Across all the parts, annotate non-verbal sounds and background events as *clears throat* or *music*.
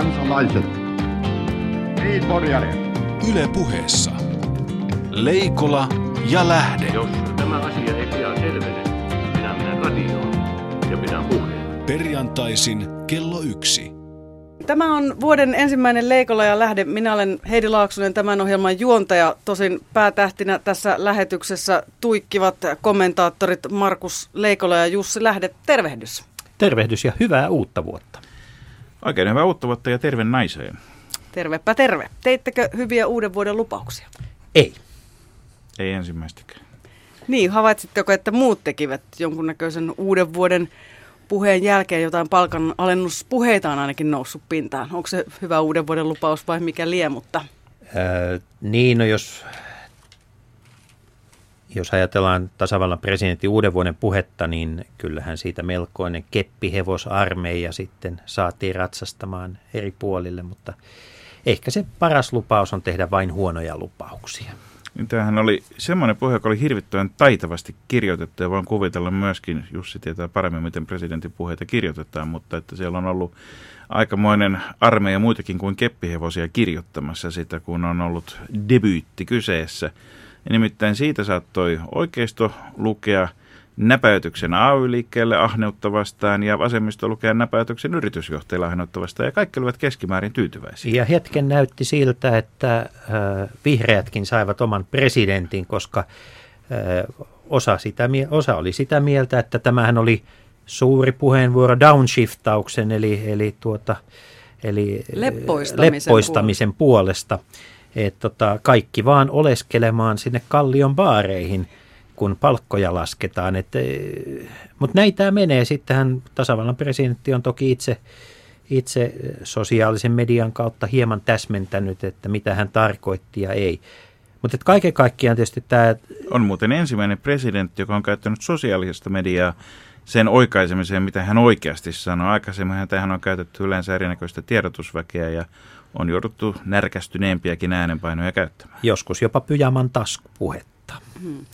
kansalaiset, Yle puheessa. Leikola ja Lähde. Jos tämä asia ei pian selvene, minä menen radioon ja pidän puheen. Perjantaisin kello yksi. Tämä on vuoden ensimmäinen Leikola ja lähde. Minä olen Heidi Laaksonen, tämän ohjelman juontaja. Tosin päätähtinä tässä lähetyksessä tuikkivat kommentaattorit Markus Leikola ja Jussi Lähde. Tervehdys. Tervehdys ja hyvää uutta vuotta. Oikein hyvää uutta vuotta ja terve naiseen. Tervepä terve. Teittekö hyviä uuden vuoden lupauksia? Ei. Ei ensimmäistäkään. Niin, havaitsitteko, että muut tekivät jonkunnäköisen uuden vuoden puheen jälkeen jotain palkanalennuspuheita on ainakin noussut pintaan. Onko se hyvä uuden vuoden lupaus vai mikä lie, mutta... Öö, niin, no jos, jos ajatellaan tasavallan presidentin uuden vuoden puhetta, niin kyllähän siitä melkoinen keppihevosarmeija sitten saatiin ratsastamaan eri puolille, mutta ehkä se paras lupaus on tehdä vain huonoja lupauksia. Niin tämähän oli semmoinen puhe, joka oli hirvittävän taitavasti kirjoitettu ja voin kuvitella myöskin, Jussi tietää paremmin, miten presidentin puheita kirjoitetaan, mutta että siellä on ollut aikamoinen armeija muitakin kuin keppihevosia kirjoittamassa sitä, kun on ollut debyytti kyseessä. Ja nimittäin siitä saattoi oikeisto lukea näpäytyksen AY-liikkeelle ahneutta vastaan ja vasemmisto lukea näpäytyksen yritysjohtajille ahneutta vastaan ja kaikki olivat keskimäärin tyytyväisiä. Ja hetken näytti siltä, että äh, vihreätkin saivat oman presidentin, koska äh, osa, sitä, osa oli sitä mieltä, että tämähän oli suuri puheenvuoro downshiftauksen eli, eli, tuota, eli leppoistamisen, leppoistamisen puolesta. Et tota, kaikki vaan oleskelemaan sinne kallion baareihin – kun palkkoja lasketaan. Mutta näin tämä menee. Sittenhän tasavallan presidentti on toki itse, itse sosiaalisen median kautta hieman täsmentänyt, että mitä hän tarkoitti ja ei. Mutta kaiken kaikkiaan tietysti tämä... On muuten ensimmäinen presidentti, joka on käyttänyt sosiaalista mediaa sen oikaisemiseen, mitä hän oikeasti sanoi. Aikaisemmin tähän on käytetty yleensä erinäköistä tiedotusväkeä ja on jouduttu närkästyneempiäkin äänenpainoja käyttämään. Joskus jopa pyjaman taskupuhetta. Hmm.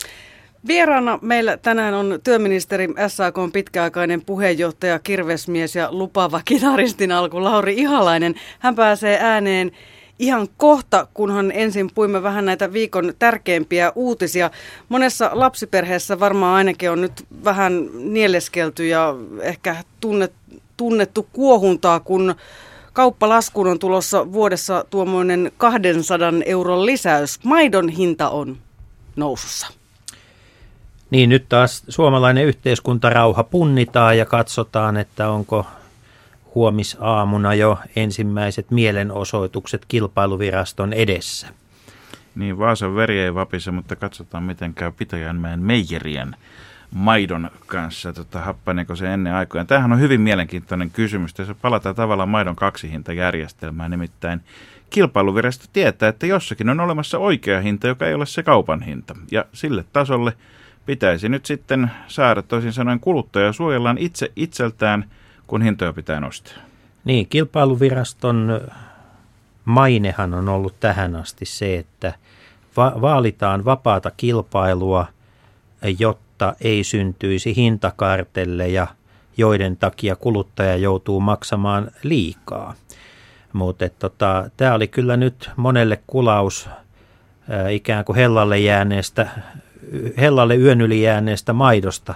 Vieraana meillä tänään on työministeri SAK on pitkäaikainen puheenjohtaja, kirvesmies ja lupaava kitaristin alku Lauri Ihalainen. Hän pääsee ääneen ihan kohta, kunhan ensin puimme vähän näitä viikon tärkeimpiä uutisia. Monessa lapsiperheessä varmaan ainakin on nyt vähän nieleskelty ja ehkä tunnet, tunnettu kuohuntaa, kun kauppalaskuun on tulossa vuodessa tuommoinen 200 euron lisäys. Maidon hinta on nousussa. Niin nyt taas suomalainen yhteiskuntarauha punnitaan ja katsotaan, että onko huomisaamuna jo ensimmäiset mielenosoitukset kilpailuviraston edessä. Niin, Vaasan veri ei vapise, mutta katsotaan miten käy Pitäjänmäen meijerien maidon kanssa, tota, happaneeko se ennen aikoja. Tämähän on hyvin mielenkiintoinen kysymys. Tässä palataan tavallaan maidon kaksihintajärjestelmään, nimittäin kilpailuvirasto tietää, että jossakin on olemassa oikea hinta, joka ei ole se kaupan hinta. Ja sille tasolle pitäisi nyt sitten saada toisin sanoen kuluttaja suojellaan itse itseltään, kun hintoja pitää nostaa. Niin, kilpailuviraston mainehan on ollut tähän asti se, että va- vaalitaan vapaata kilpailua, jotta ei syntyisi hintakartelleja, joiden takia kuluttaja joutuu maksamaan liikaa. Mutta tota, tämä oli kyllä nyt monelle kulaus ikään kuin hellalle jääneestä hellalle yön yli jääneestä maidosta,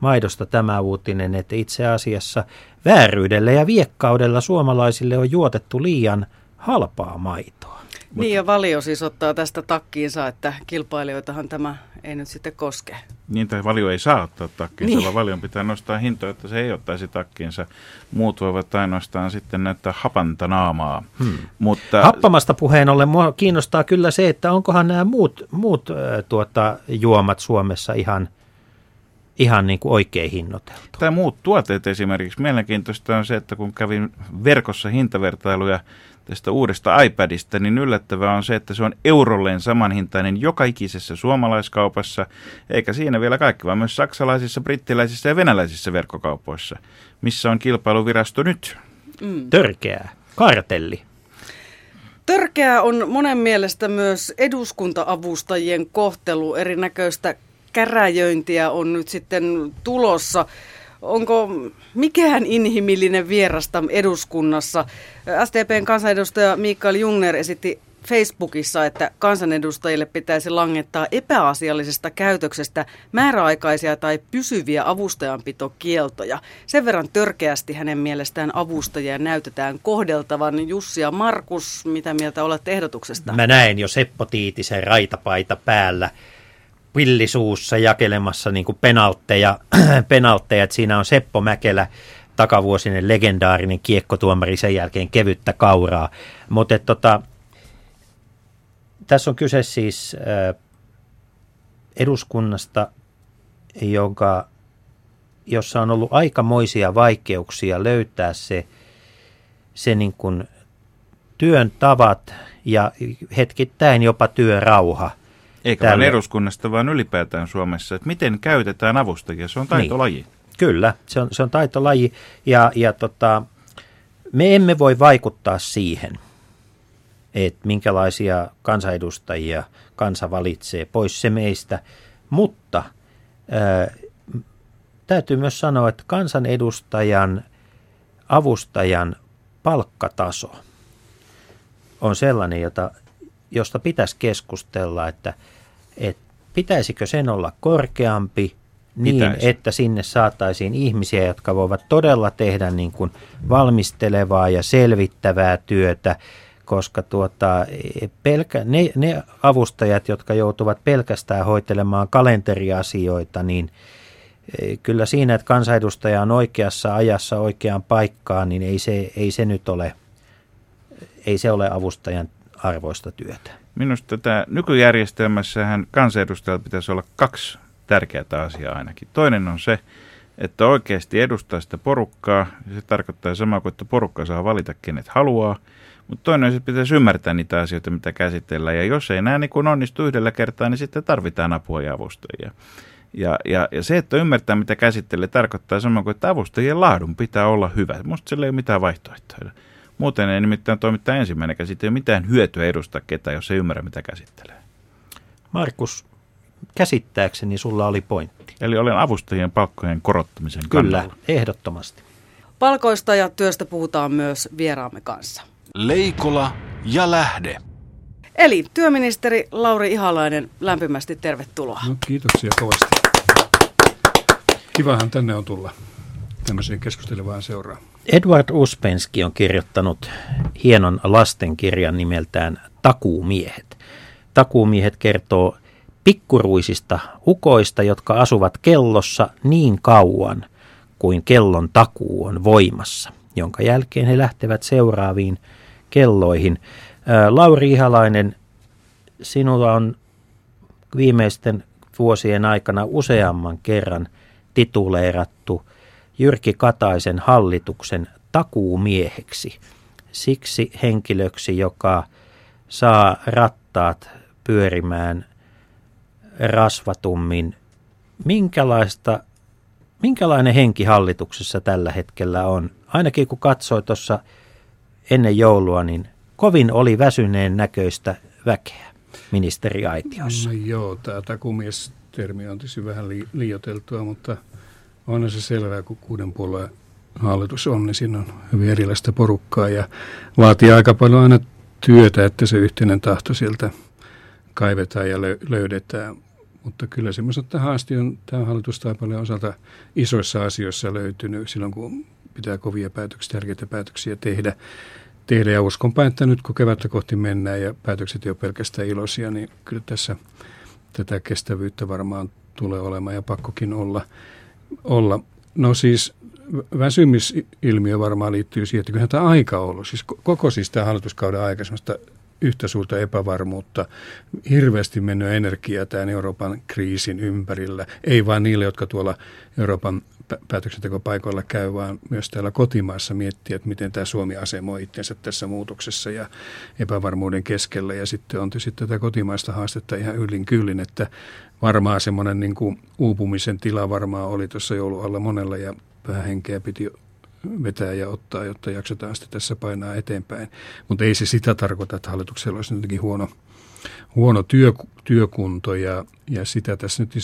maidosta tämä uutinen, että itse asiassa vääryydellä ja viekkaudella suomalaisille on juotettu liian halpaa maitoa. Niin ja valio siis ottaa tästä takkiinsa, että kilpailijoitahan tämä ei nyt sitten koske. Niin, tai valio ei saa ottaa takkiinsa, niin. vaan valion pitää nostaa hintoja, että se ei ottaisi takkiinsa. Muut voivat ainoastaan sitten näyttää hapanta naamaa. Hmm. Mutta... Happamasta puheen ollen mua kiinnostaa kyllä se, että onkohan nämä muut, muut äh, tuota, juomat Suomessa ihan – ihan niin kuin oikein hinnoiteltu. Tai muut tuotteet esimerkiksi. Mielenkiintoista on se, että kun kävin verkossa hintavertailuja tästä uudesta iPadista, niin yllättävää on se, että se on eurolleen samanhintainen joka ikisessä suomalaiskaupassa, eikä siinä vielä kaikki, vaan myös saksalaisissa, brittiläisissä ja venäläisissä verkkokaupoissa. Missä on kilpailuvirasto nyt? Mm. Törkeää. Kartelli. Törkeää on monen mielestä myös eduskuntaavustajien kohtelu. Erinäköistä käräjöintiä on nyt sitten tulossa. Onko mikään inhimillinen vierasta eduskunnassa? SDPn kansanedustaja Mikael Jungner esitti Facebookissa, että kansanedustajille pitäisi langettaa epäasiallisesta käytöksestä määräaikaisia tai pysyviä avustajanpitokieltoja. Sen verran törkeästi hänen mielestään avustajia näytetään kohdeltavan. Jussi ja Markus, mitä mieltä olette ehdotuksesta? Mä näen jo Seppo Tiitisen raitapaita päällä pillisuussa jakelemassa niin penaltteja, *clears throat* penaltteja, että siinä on Seppo Mäkelä, takavuosinen legendaarinen kiekkotuomari, sen jälkeen kevyttä kauraa. Mutta tota, tässä on kyse siis eduskunnasta, jonka, jossa on ollut aikamoisia vaikeuksia löytää se, se niin kuin työn tavat ja hetkittäin jopa työrauha. Eikä vain eduskunnasta, vaan ylipäätään Suomessa, että miten käytetään avustajia, se on taitolaji. Niin. Kyllä, se on, se on taitolaji ja, ja tota, me emme voi vaikuttaa siihen – että minkälaisia kansanedustajia kansa valitsee, pois se meistä. Mutta ää, täytyy myös sanoa, että kansanedustajan, avustajan palkkataso on sellainen, jota, josta pitäisi keskustella, että, että pitäisikö sen olla korkeampi niin, Pitäisi. että sinne saataisiin ihmisiä, jotka voivat todella tehdä niin kuin valmistelevaa ja selvittävää työtä, koska tuota, pelkä, ne, ne avustajat, jotka joutuvat pelkästään hoitelemaan kalenteriasioita, niin e, kyllä siinä, että kansanedustaja on oikeassa ajassa oikeaan paikkaan, niin ei se, ei se nyt ole, ei se ole avustajan arvoista työtä. Minusta tämä nykyjärjestelmässähän kansanedustajalla pitäisi olla kaksi tärkeää asiaa ainakin. Toinen on se, että oikeasti edustaa sitä porukkaa. Se tarkoittaa samaa kuin, että porukka saa valita kenet haluaa. Mutta toinen on, että pitäisi ymmärtää niitä asioita, mitä käsitellään. Ja jos ei nämä niin kun onnistu yhdellä kertaa, niin sitten tarvitaan apua ja avustajia. Ja, ja, ja se, että ymmärtää, mitä käsittelee, tarkoittaa samoin kuin, että avustajien laadun pitää olla hyvä. Musta sillä ei ole mitään vaihtoehtoja. Muuten ei nimittäin toimittaa ensimmäinen käsite. Ei ole mitään hyötyä edustaa ketään, jos ei ymmärrä, mitä käsittelee. Markus, käsittääkseni sulla oli pointti. Eli olen avustajien palkkojen korottamisen Kyllä, kannalla. ehdottomasti. Palkoista ja työstä puhutaan myös vieraamme kanssa. Leikola ja Lähde. Eli työministeri Lauri Ihalainen, lämpimästi tervetuloa. No, kiitoksia kovasti. Kivahan tänne on tulla tämmöiseen keskustelevaan seuraa. Edward Uspenski on kirjoittanut hienon lastenkirjan nimeltään Takuumiehet. Takuumiehet kertoo pikkuruisista ukoista, jotka asuvat kellossa niin kauan kuin kellon takuu on voimassa, jonka jälkeen he lähtevät seuraaviin kelloihin. Lauri Ihalainen, sinulla on viimeisten vuosien aikana useamman kerran tituleerattu Jyrki Kataisen hallituksen takuumieheksi. Siksi henkilöksi, joka saa rattaat pyörimään rasvatummin. Minkälaista, minkälainen henki hallituksessa tällä hetkellä on? Ainakin kun katsoi tuossa ennen joulua, niin kovin oli väsyneen näköistä väkeä ministeriaitiossa. No joo, tämä takumies-termi on tietysti vähän li- liioteltua, mutta on se selvää, kun kuuden puolueen hallitus on, niin siinä on hyvin erilaista porukkaa ja vaatii aika paljon aina työtä, että se yhteinen tahto sieltä kaivetaan ja löydetään. Mutta kyllä semmoista tähän asti on tämä hallitus paljon osalta isoissa asioissa löytynyt silloin, kun pitää kovia päätöksiä, tärkeitä päätöksiä tehdä. tehdä. Ja uskonpa, että nyt kun kevättä kohti mennään ja päätökset ei ole pelkästään iloisia, niin kyllä tässä tätä kestävyyttä varmaan tulee olemaan ja pakkokin olla. Olla. No siis väsymisilmiö varmaan liittyy siihen, että kyllä tämä aika on ollut. Siis koko siis tämä hallituskauden aika yhtä suurta epävarmuutta, hirveästi mennyt energiaa tämän Euroopan kriisin ympärillä. Ei vain niille, jotka tuolla Euroopan päätöksentekopaikoilla käy, vaan myös täällä kotimaassa miettiä, että miten tämä Suomi asemoi itsensä tässä muutoksessa ja epävarmuuden keskellä. Ja sitten on tietysti tätä kotimaista haastetta ihan yllin kyllin, että varmaan semmoinen niin kuin uupumisen tila varmaan oli tuossa joulualla monella ja vähän henkeä piti vetää ja ottaa, jotta jaksetaan sitten tässä painaa eteenpäin. Mutta ei se sitä tarkoita, että hallituksella olisi jotenkin huono, huono työ, työkunto ja, ja sitä tässä nyt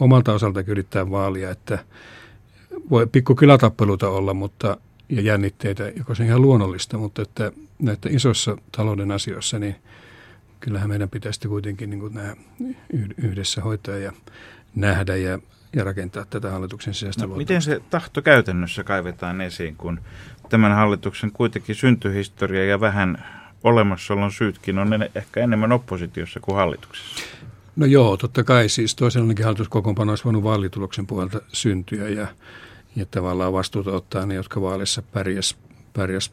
omalta osalta yrittää vaalia, että voi pikkukylä-tappeluita olla, mutta ja jännitteitä, joka on ihan luonnollista, mutta että näitä isossa talouden asioissa, niin kyllähän meidän pitäisi kuitenkin niin nämä yhdessä hoitaa ja nähdä ja, ja rakentaa tätä hallituksen sisäistä no, Miten se tahto käytännössä kaivetaan esiin, kun tämän hallituksen kuitenkin syntyhistoria ja vähän olemassaolon syytkin on ehkä enemmän oppositiossa kuin hallituksessa? No joo, totta kai. Siis toisenlainenkin hallituskokoonpano olisi voinut vaalituloksen puolelta syntyä ja, ja tavallaan vastuuta ottaa ne, jotka vaalissa pärjäs, pärjäs.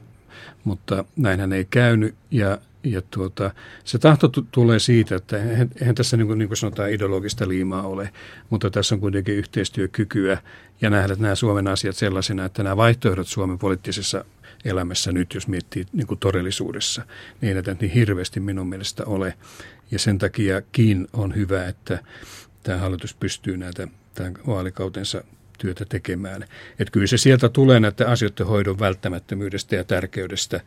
Mutta näinhän ei käynyt ja, ja tuota, se tahto t- tulee siitä, että eihän tässä niin kuin, niin kuin sanotaan ideologista liimaa ole, mutta tässä on kuitenkin yhteistyökykyä ja nähdä nämä Suomen asiat sellaisena, että nämä vaihtoehdot Suomen poliittisessa elämässä nyt, jos miettii niin kuin todellisuudessa, niin ei niin hirveästi minun mielestä ole. Ja sen takiakin on hyvä, että tämä hallitus pystyy näitä tämän vaalikautensa työtä tekemään. Että kyllä se sieltä tulee näiden asioiden hoidon välttämättömyydestä ja tärkeydestä.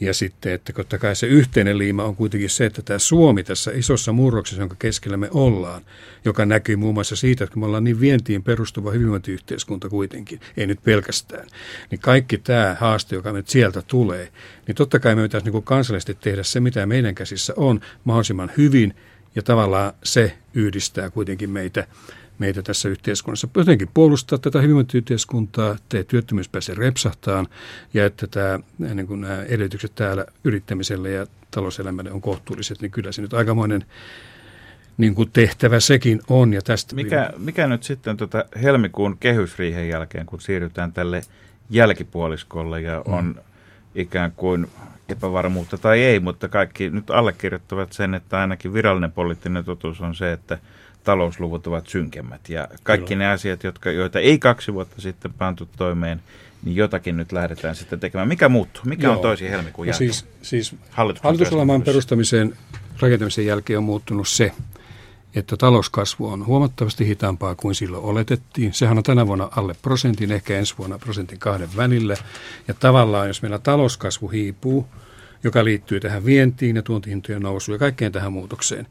Ja sitten, että totta kai se yhteinen liima on kuitenkin se, että tämä Suomi tässä isossa murroksessa, jonka keskellä me ollaan, joka näkyy muun muassa siitä, että me ollaan niin vientiin perustuva hyvinvointiyhteiskunta kuitenkin, ei nyt pelkästään, niin kaikki tämä haaste, joka nyt sieltä tulee, niin totta kai me pitäisi niin kansallisesti tehdä se, mitä meidän käsissä on, mahdollisimman hyvin, ja tavallaan se yhdistää kuitenkin meitä meitä tässä yhteiskunnassa. Jotenkin puolustaa tätä hyvinvointiyhteiskuntaa, että työttömyys pääsee repsahtaan ja että tämä, niin kuin nämä edellytykset täällä yrittämiselle ja talouselämälle on kohtuulliset, niin kyllä se nyt aikamoinen niin kuin tehtävä sekin on. Ja tästä mikä, mikä nyt sitten tota helmikuun kehysriihen jälkeen, kun siirrytään tälle jälkipuoliskolle ja mm. on mm. ikään kuin epävarmuutta tai ei, mutta kaikki nyt allekirjoittavat sen, että ainakin virallinen poliittinen totuus on se, että – talousluvut ovat synkemmät. Ja kaikki Kyllä. ne asiat, jotka, joita ei kaksi vuotta sitten pantu toimeen, niin jotakin nyt lähdetään sitten tekemään. Mikä muuttuu? Mikä Joo. on toisi helmikuun no jälkeen? Siis, siis hallitusohjelman perustamisen rakentamisen jälkeen on muuttunut se, että talouskasvu on huomattavasti hitaampaa kuin silloin oletettiin. Sehän on tänä vuonna alle prosentin, ehkä ensi vuonna prosentin kahden välillä. Ja tavallaan, jos meillä talouskasvu hiipuu, joka liittyy tähän vientiin ja tuontihintojen nousuun ja kaikkeen tähän muutokseen,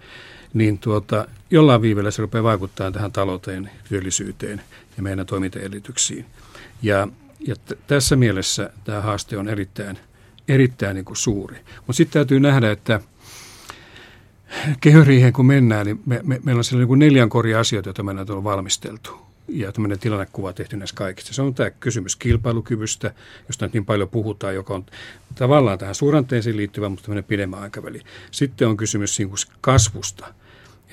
niin tuota, jollain viivellä se rupeaa vaikuttaa tähän talouteen, työllisyyteen ja meidän toimintaedellytyksiin. Ja, ja t- tässä mielessä tämä haaste on erittäin, erittäin niin kuin suuri. Mutta sitten täytyy nähdä, että kehöriiheen kun mennään, niin me, me, meillä on siellä niin kuin neljän korja asioita, joita meillä on valmisteltu ja tämmöinen tilannekuva tehty näissä kaikista. Se on tämä kysymys kilpailukyvystä, josta nyt niin paljon puhutaan, joka on tavallaan tähän suhdanteeseen liittyvä, mutta tämmöinen pidemmän aikaväli. Sitten on kysymys niin kasvusta,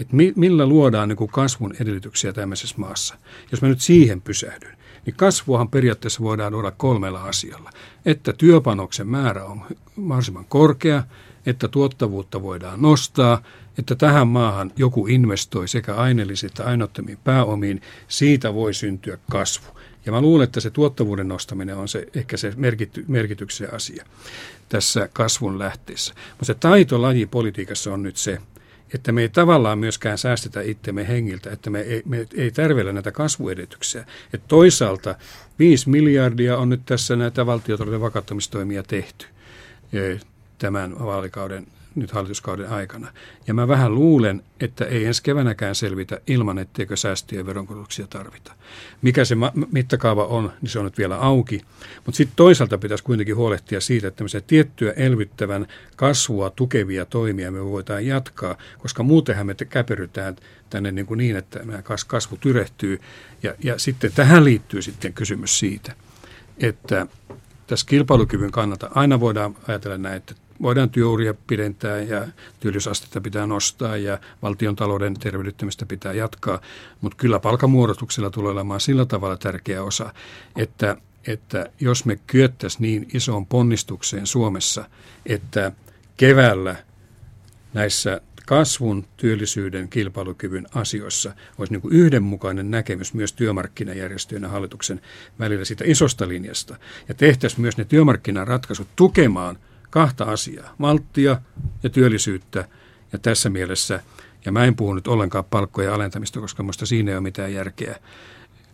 että millä luodaan niin kuin kasvun edellytyksiä tämmöisessä maassa. Jos mä nyt siihen pysähdyn, niin kasvuahan periaatteessa voidaan luoda kolmella asialla. Että työpanoksen määrä on mahdollisimman korkea, että tuottavuutta voidaan nostaa, että tähän maahan joku investoi sekä aineellisesti että ainottomiin pääomiin, siitä voi syntyä kasvu. Ja mä luulen, että se tuottavuuden nostaminen on se, ehkä se merkity, merkityksen asia tässä kasvun lähteessä. Mutta se taitolaji politiikassa on nyt se, että me ei tavallaan myöskään säästetä itsemme hengiltä, että me ei, me ei tärveillä näitä kasvuedetyksiä. Että toisaalta 5 miljardia on nyt tässä näitä valtiotalouden vakauttamistoimia tehty tämän vaalikauden nyt hallituskauden aikana. Ja mä vähän luulen, että ei ensi keväänäkään selvitä ilman, etteikö säästöjä ja veronkorotuksia tarvita. Mikä se mittakaava on, niin se on nyt vielä auki. Mutta sitten toisaalta pitäisi kuitenkin huolehtia siitä, että tämmöisiä tiettyä elvyttävän kasvua tukevia toimia me voidaan jatkaa, koska muutenhan me käperytään tänne niin, kuin niin että kasvu tyrehtyy. Ja, ja sitten tähän liittyy sitten kysymys siitä, että tässä kilpailukyvyn kannalta aina voidaan ajatella näin, että voidaan työuria pidentää ja työllisyysastetta pitää nostaa ja valtion talouden tervehdyttämistä pitää jatkaa, mutta kyllä palkamuodostuksella tulee olemaan sillä tavalla tärkeä osa, että, että jos me kyettäisiin niin isoon ponnistukseen Suomessa, että keväällä näissä kasvun, työllisyyden, kilpailukyvyn asioissa olisi niin kuin yhdenmukainen näkemys myös työmarkkinajärjestöjen ja hallituksen välillä siitä isosta linjasta. Ja tehtäisiin myös ne työmarkkinaratkaisut tukemaan kahta asiaa, malttia ja työllisyyttä. Ja tässä mielessä, ja mä en puhu nyt ollenkaan palkkojen alentamista, koska minusta siinä ei ole mitään järkeä,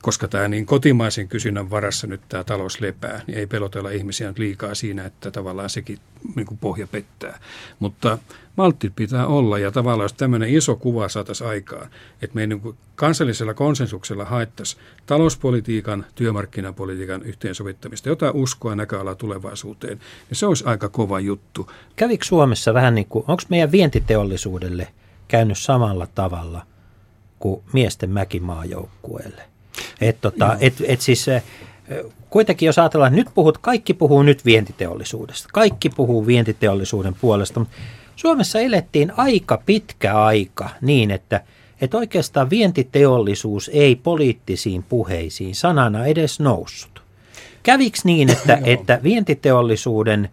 koska tämä niin kotimaisen kysynnän varassa nyt tämä talous lepää, niin ei pelotella ihmisiä nyt liikaa siinä, että tavallaan sekin niin kuin pohja pettää. Mutta maltti pitää olla ja tavallaan jos tämmöinen iso kuva saataisiin aikaan, että me niin kuin kansallisella konsensuksella haettaisiin talouspolitiikan, työmarkkinapolitiikan yhteensovittamista, jota uskoa näköala tulevaisuuteen, niin se olisi aika kova juttu. Kävikö Suomessa vähän niin kuin, onko meidän vientiteollisuudelle käynyt samalla tavalla kuin miesten mäkimaajoukkueelle? Et, tota, et, et siis, kuitenkin jos ajatellaan, että nyt puhut, kaikki puhuu nyt vientiteollisuudesta. Kaikki puhuu vientiteollisuuden puolesta, mutta Suomessa elettiin aika pitkä aika niin, että, että oikeastaan vientiteollisuus ei poliittisiin puheisiin sanana edes noussut. Käviks niin, että, että vientiteollisuuden,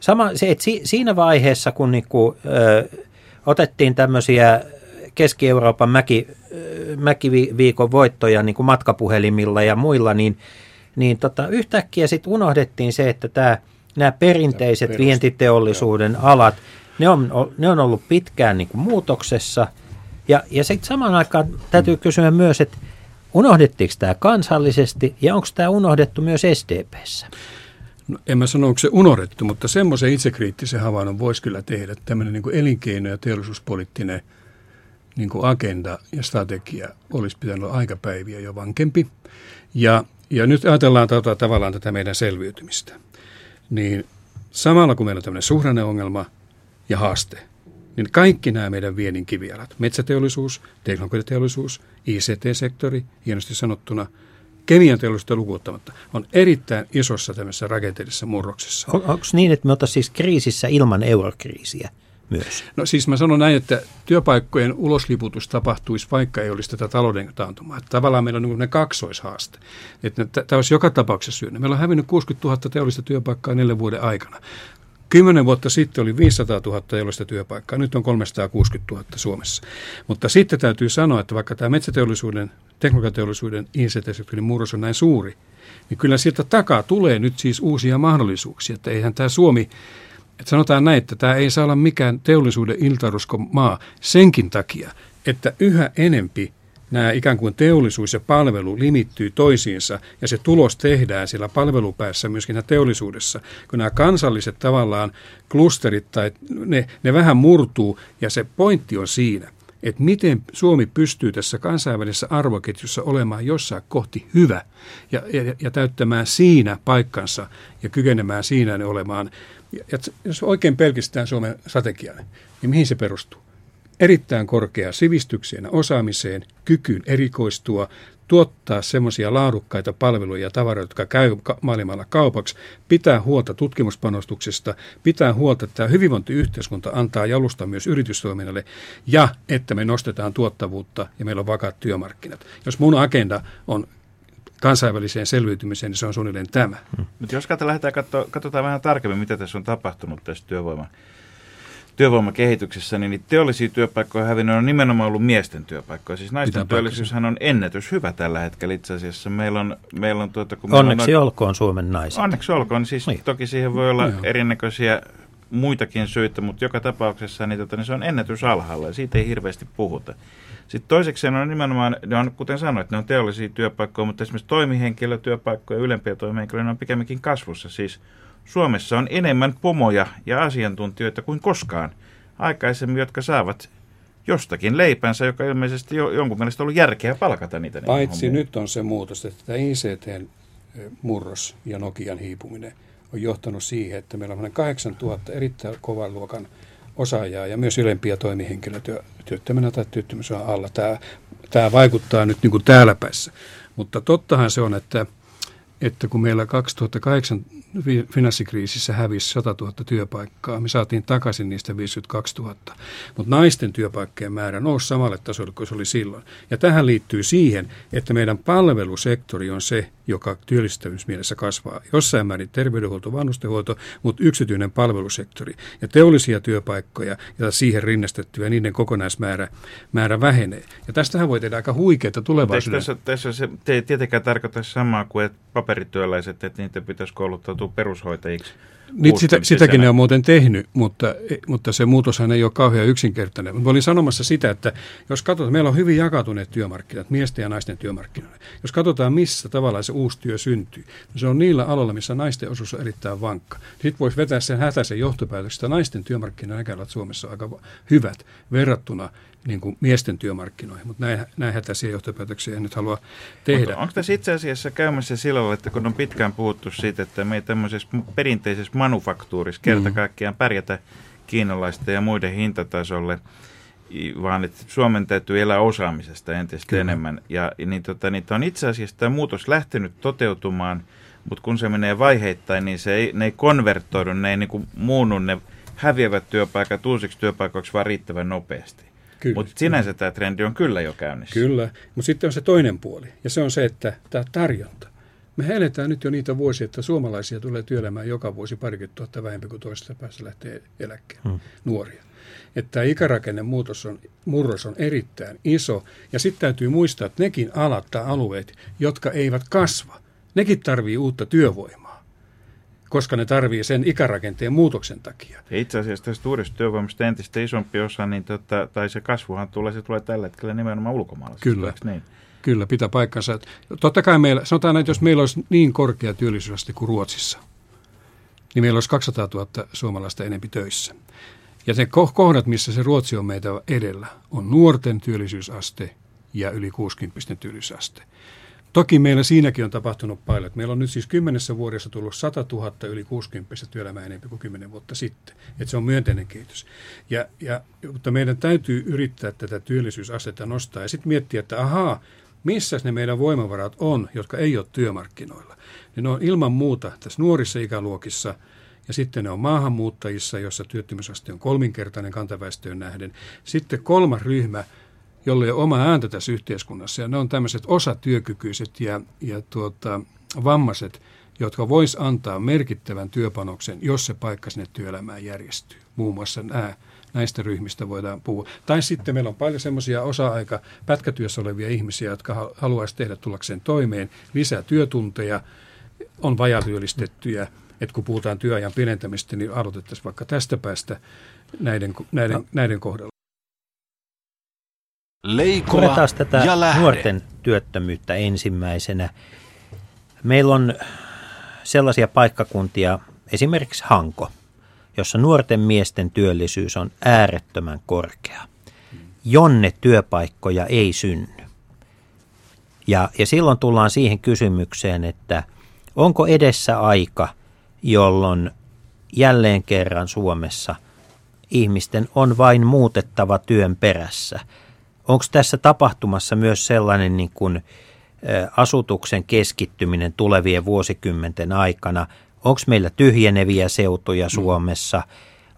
sama, se, että si, siinä vaiheessa kun niinku, ö, otettiin tämmöisiä Keski-Euroopan mäki, mäkiviikon voittoja niin kuin matkapuhelimilla ja muilla, niin, niin tota, yhtäkkiä sitten unohdettiin se, että tämä, nämä perinteiset Perust, vientiteollisuuden joo. alat, ne on, ne on ollut pitkään niin kuin muutoksessa. Ja, ja sitten samaan aikaan täytyy kysyä myös, että unohdettiinko tämä kansallisesti ja onko tämä unohdettu myös SDPssä? No, en mä sano, onko se unohdettu, mutta semmoisen itsekriittisen havainnon voisi kyllä tehdä. Tämmöinen niin elinkeino- ja teollisuuspoliittinen – niin kuin agenda ja strategia olisi pitänyt olla aikapäiviä jo vankempi. Ja, ja nyt ajatellaan tota, tavallaan tätä meidän selviytymistä. Niin samalla kun meillä on tämmöinen suhdanneongelma ja haaste, niin kaikki nämä meidän viennin kivialat, metsäteollisuus, teknologiateollisuus, ICT-sektori, hienosti sanottuna, kemian teollisuutta lukuuttamatta, on erittäin isossa tämmöisessä rakenteellisessa murroksessa. On, onko niin, että me oltaisiin siis kriisissä ilman eurokriisiä? Myös? No siis mä sanon näin, että työpaikkojen ulosliputus tapahtuisi, vaikka ei olisi tätä talouden taantumaa. Että tavallaan meillä on niin ne kaksoishaaste. Että tämä olisi joka tapauksessa syynä. Meillä on hävinnyt 60 000 teollista työpaikkaa neljän vuoden aikana. Kymmenen vuotta sitten oli 500 000 teollista työpaikkaa, nyt on 360 000 Suomessa. Mutta sitten täytyy sanoa, että vaikka tämä metsäteollisuuden, teknologiateollisuuden, ICT-sektorin murros on näin suuri, niin kyllä sieltä takaa tulee nyt siis uusia mahdollisuuksia. Että eihän tämä Suomi että sanotaan näin, että tämä ei saa olla mikään teollisuuden iltarusko maa senkin takia, että yhä enempi nämä ikään kuin teollisuus ja palvelu limittyy toisiinsa ja se tulos tehdään siellä palvelupäässä myöskin teollisuudessa, kun nämä kansalliset tavallaan klusterit tai ne, ne vähän murtuu ja se pointti on siinä, että miten Suomi pystyy tässä kansainvälisessä arvoketjussa olemaan jossain kohti hyvä ja, ja, ja täyttämään siinä paikkansa ja kykenemään siinä olemaan ja jos oikein pelkistään Suomen strategiaa, niin mihin se perustuu? Erittäin korkea sivistykseen osaamiseen, kykyyn erikoistua, tuottaa semmoisia laadukkaita palveluja ja tavaroita, jotka käy maailmalla kaupaksi, pitää huolta tutkimuspanostuksesta, pitää huolta, että tämä hyvinvointiyhteiskunta antaa jalusta myös yritystoiminnalle ja että me nostetaan tuottavuutta ja meillä on vakaat työmarkkinat. Jos mun agenda on kansainväliseen selviytymiseen, niin se on suunnilleen tämä. Hmm. Mutta jos lähdetään katsoa, katsotaan vähän tarkemmin, mitä tässä on tapahtunut tässä työvoiman, työvoimakehityksessä, niin teollisia työpaikkoja hävinnyt on nimenomaan ollut miesten työpaikkoja. Siis naisten Mitä työllisyyshän on ennätys hyvä tällä hetkellä itse asiassa. Meillä on, meillä on tuota, kun onneksi on, olkoon Suomen naiset. Onneksi olkoon. Siis niin. toki siihen voi olla no, erinäköisiä muitakin syitä, mutta joka tapauksessa niin, tota, niin se on ennätys alhaalla ja siitä ei hirveästi puhuta. Sitten toiseksi on nimenomaan, ne on, kuten sanoit, ne on teollisia työpaikkoja, mutta esimerkiksi toimihenkilötyöpaikkoja ja ylempiä toimihenkilöitä on pikemminkin kasvussa. Siis Suomessa on enemmän pomoja ja asiantuntijoita kuin koskaan aikaisemmin, jotka saavat jostakin leipänsä, joka ilmeisesti jo, jonkun mielestä on ollut järkeä palkata niitä. Paitsi nyt on se muutos, että tämä ICT-murros ja Nokian hiipuminen on johtanut siihen, että meillä on 8000 erittäin kovan luokan osaajaa ja myös ylempiä toimihenkilötyöttömänä tai työttömyys on alla. Tämä, tämä vaikuttaa nyt niin kuin täällä päässä. Mutta tottahan se on, että, että kun meillä 2008 finanssikriisissä hävisi 100 000 työpaikkaa. Me saatiin takaisin niistä 52 000. Mutta naisten työpaikkojen määrä nousi samalle tasolle kuin se oli silloin. Ja tähän liittyy siihen, että meidän palvelusektori on se, joka työllistävyysmielessä kasvaa. Jossain määrin terveydenhuolto, vanhustenhuolto, mutta yksityinen palvelusektori. Ja teollisia työpaikkoja ja siihen rinnastettuja, niiden kokonaismäärä määrä vähenee. Ja tästähän voi tehdä aika huikeita tulevaisuuden. Tässä, tässä se ei tietenkään tarkoita samaa kuin että paperityöläiset, että niitä pitäisi kouluttautua perushoitajiksi Niin sitä, sitäkin ne on muuten tehnyt, mutta, mutta se muutoshan ei ole kauhean yksinkertainen. Mä olin sanomassa sitä, että jos katsotaan, meillä on hyvin jakautuneet työmarkkinat, miesten ja naisten työmarkkinoille. Jos katsotaan, missä tavallaan se uusi työ syntyy, niin se on niillä aloilla, missä naisten osuus on erittäin vankka. Sitten voisi vetää sen hätäisen johtopäätöksen, että naisten työmarkkinanäköalat Suomessa on aika hyvät verrattuna niin kuin miesten työmarkkinoihin, mutta näin, näin hätäisiä johtopäätöksiä en nyt halua tehdä. Mutta onko tässä itse asiassa käymässä sillä lailla, että kun on pitkään puhuttu siitä, että me ei tämmöisessä perinteisessä manufaktuurissa kerta Mm. kaikkiaan pärjätä kiinalaisten ja muiden hintatasolle, vaan että Suomen täytyy elää osaamisesta entistä Kyllä. enemmän. Ja niin, tota, niin on itse asiassa tämä muutos lähtenyt toteutumaan, mutta kun se menee vaiheittain, niin se ei, ne ei konvertoidu, ne ei niin muunnu ne häviävät työpaikat uusiksi työpaikoiksi vaan riittävän nopeasti. Kyllä. Mutta sinänsä tämä trendi on kyllä jo käynnissä. Kyllä, mutta sitten on se toinen puoli, ja se on se, että tämä tarjonta. Me eletään nyt jo niitä vuosia, että suomalaisia tulee työelämään joka vuosi parikymmentä tuhatta vähempi kuin toisesta päästä lähtee eläkkeelle Hmm. nuoria. Että tämä ikärakenne muutos on, murros on erittäin iso, ja sitten täytyy muistaa, että nekin alat tai alueet, jotka eivät kasva, nekin tarvii uutta työvoimaa, koska ne tarvii sen ikärakenteen muutoksen takia. Ja itse asiassa tästä uudesta työvoimasta entistä isompi osa, niin tota, tai se kasvuhan tulee, se tulee tällä hetkellä nimenomaan ulkomaalaisista. Kyllä. Niin. Kyllä, pitää paikkansa. Totta kai meillä, sanotaan, että jos meillä olisi niin korkea työllisyysaste kuin Ruotsissa, niin meillä olisi 200 000 suomalaista enempi töissä. Ja ne ko- kohdat, missä se Ruotsi on meitä edellä, on nuorten työllisyysaste ja yli 60 työllisyysaste. Toki meillä siinäkin on tapahtunut paljon. Meillä on nyt siis kymmenessä vuodessa tullut 100 000 yli 60 työelämää enemmän kuin 10 vuotta sitten. Että se on myönteinen kehitys. Ja, ja, mutta meidän täytyy yrittää tätä työllisyysastetta nostaa ja sitten miettiä, että ahaa, missä ne meidän voimavarat on, jotka ei ole työmarkkinoilla. Niin ne on ilman muuta tässä nuorissa ikäluokissa ja sitten ne on maahanmuuttajissa, jossa työttömyysaste on kolminkertainen kantaväestöön nähden. Sitten kolmas ryhmä, jolle ei ole oma ääntä tässä yhteiskunnassa. Ja ne on tämmöiset osatyökykyiset ja, ja tuota, vammaiset, jotka vois antaa merkittävän työpanoksen, jos se paikka sinne työelämään järjestyy. Muun muassa nämä, näistä ryhmistä voidaan puhua. Tai sitten meillä on paljon semmoisia osa-aika pätkätyössä olevia ihmisiä, jotka haluaisivat tehdä tullakseen toimeen lisää työtunteja, on vajatyöllistettyjä, että kun puhutaan työajan pidentämistä, niin aloitettaisiin vaikka tästä päästä näiden, näiden, no. näiden kohdalla. Leikola Puretaan tätä ja lähde. nuorten työttömyyttä ensimmäisenä. Meillä on sellaisia paikkakuntia, esimerkiksi Hanko, jossa nuorten miesten työllisyys on äärettömän korkea, jonne työpaikkoja ei synny. Ja, ja silloin tullaan siihen kysymykseen, että onko edessä aika, jolloin jälleen kerran Suomessa ihmisten on vain muutettava työn perässä. Onko tässä tapahtumassa myös sellainen niin kuin, asutuksen keskittyminen tulevien vuosikymmenten aikana? Onko meillä tyhjeneviä seutuja Suomessa?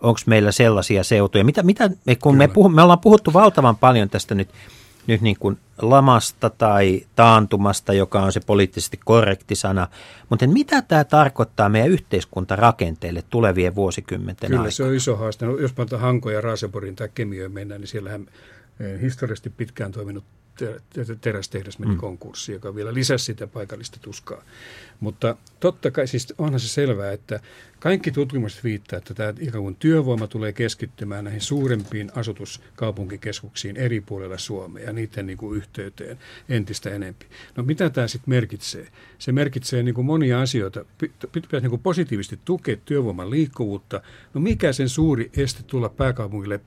Onko meillä sellaisia seutuja? Mitä, mitä, me, kun me, puhu, me ollaan puhuttu valtavan paljon tästä nyt, nyt niin kuin lamasta tai taantumasta, joka on se poliittisesti korrekti sana, mutta mitä tämä tarkoittaa meidän yhteiskuntarakenteelle tulevien vuosikymmenten Kyllä aikana? se on iso haaste. No, jos mä Hanko ja Raaseporin tai Kemiöön mennään, niin siellähän historiallisesti pitkään toiminut ter- ter- terästehdas meni mm. konkurssiin, joka vielä lisäsi sitä paikallista tuskaa. Mutta totta kai, siis onhan se selvää, että kaikki tutkimukset viittaa, että tämä ikään kuin työvoima tulee keskittymään näihin suurempiin asutuskaupunkikeskuksiin eri puolilla Suomea ja niiden niin kuin yhteyteen entistä enempi. No mitä tämä sitten merkitsee? Se merkitsee niin kuin monia asioita. Pitäisi niin kuin positiivisesti tukea työvoiman liikkuvuutta. No mikä sen suuri este tulla pääkaupungille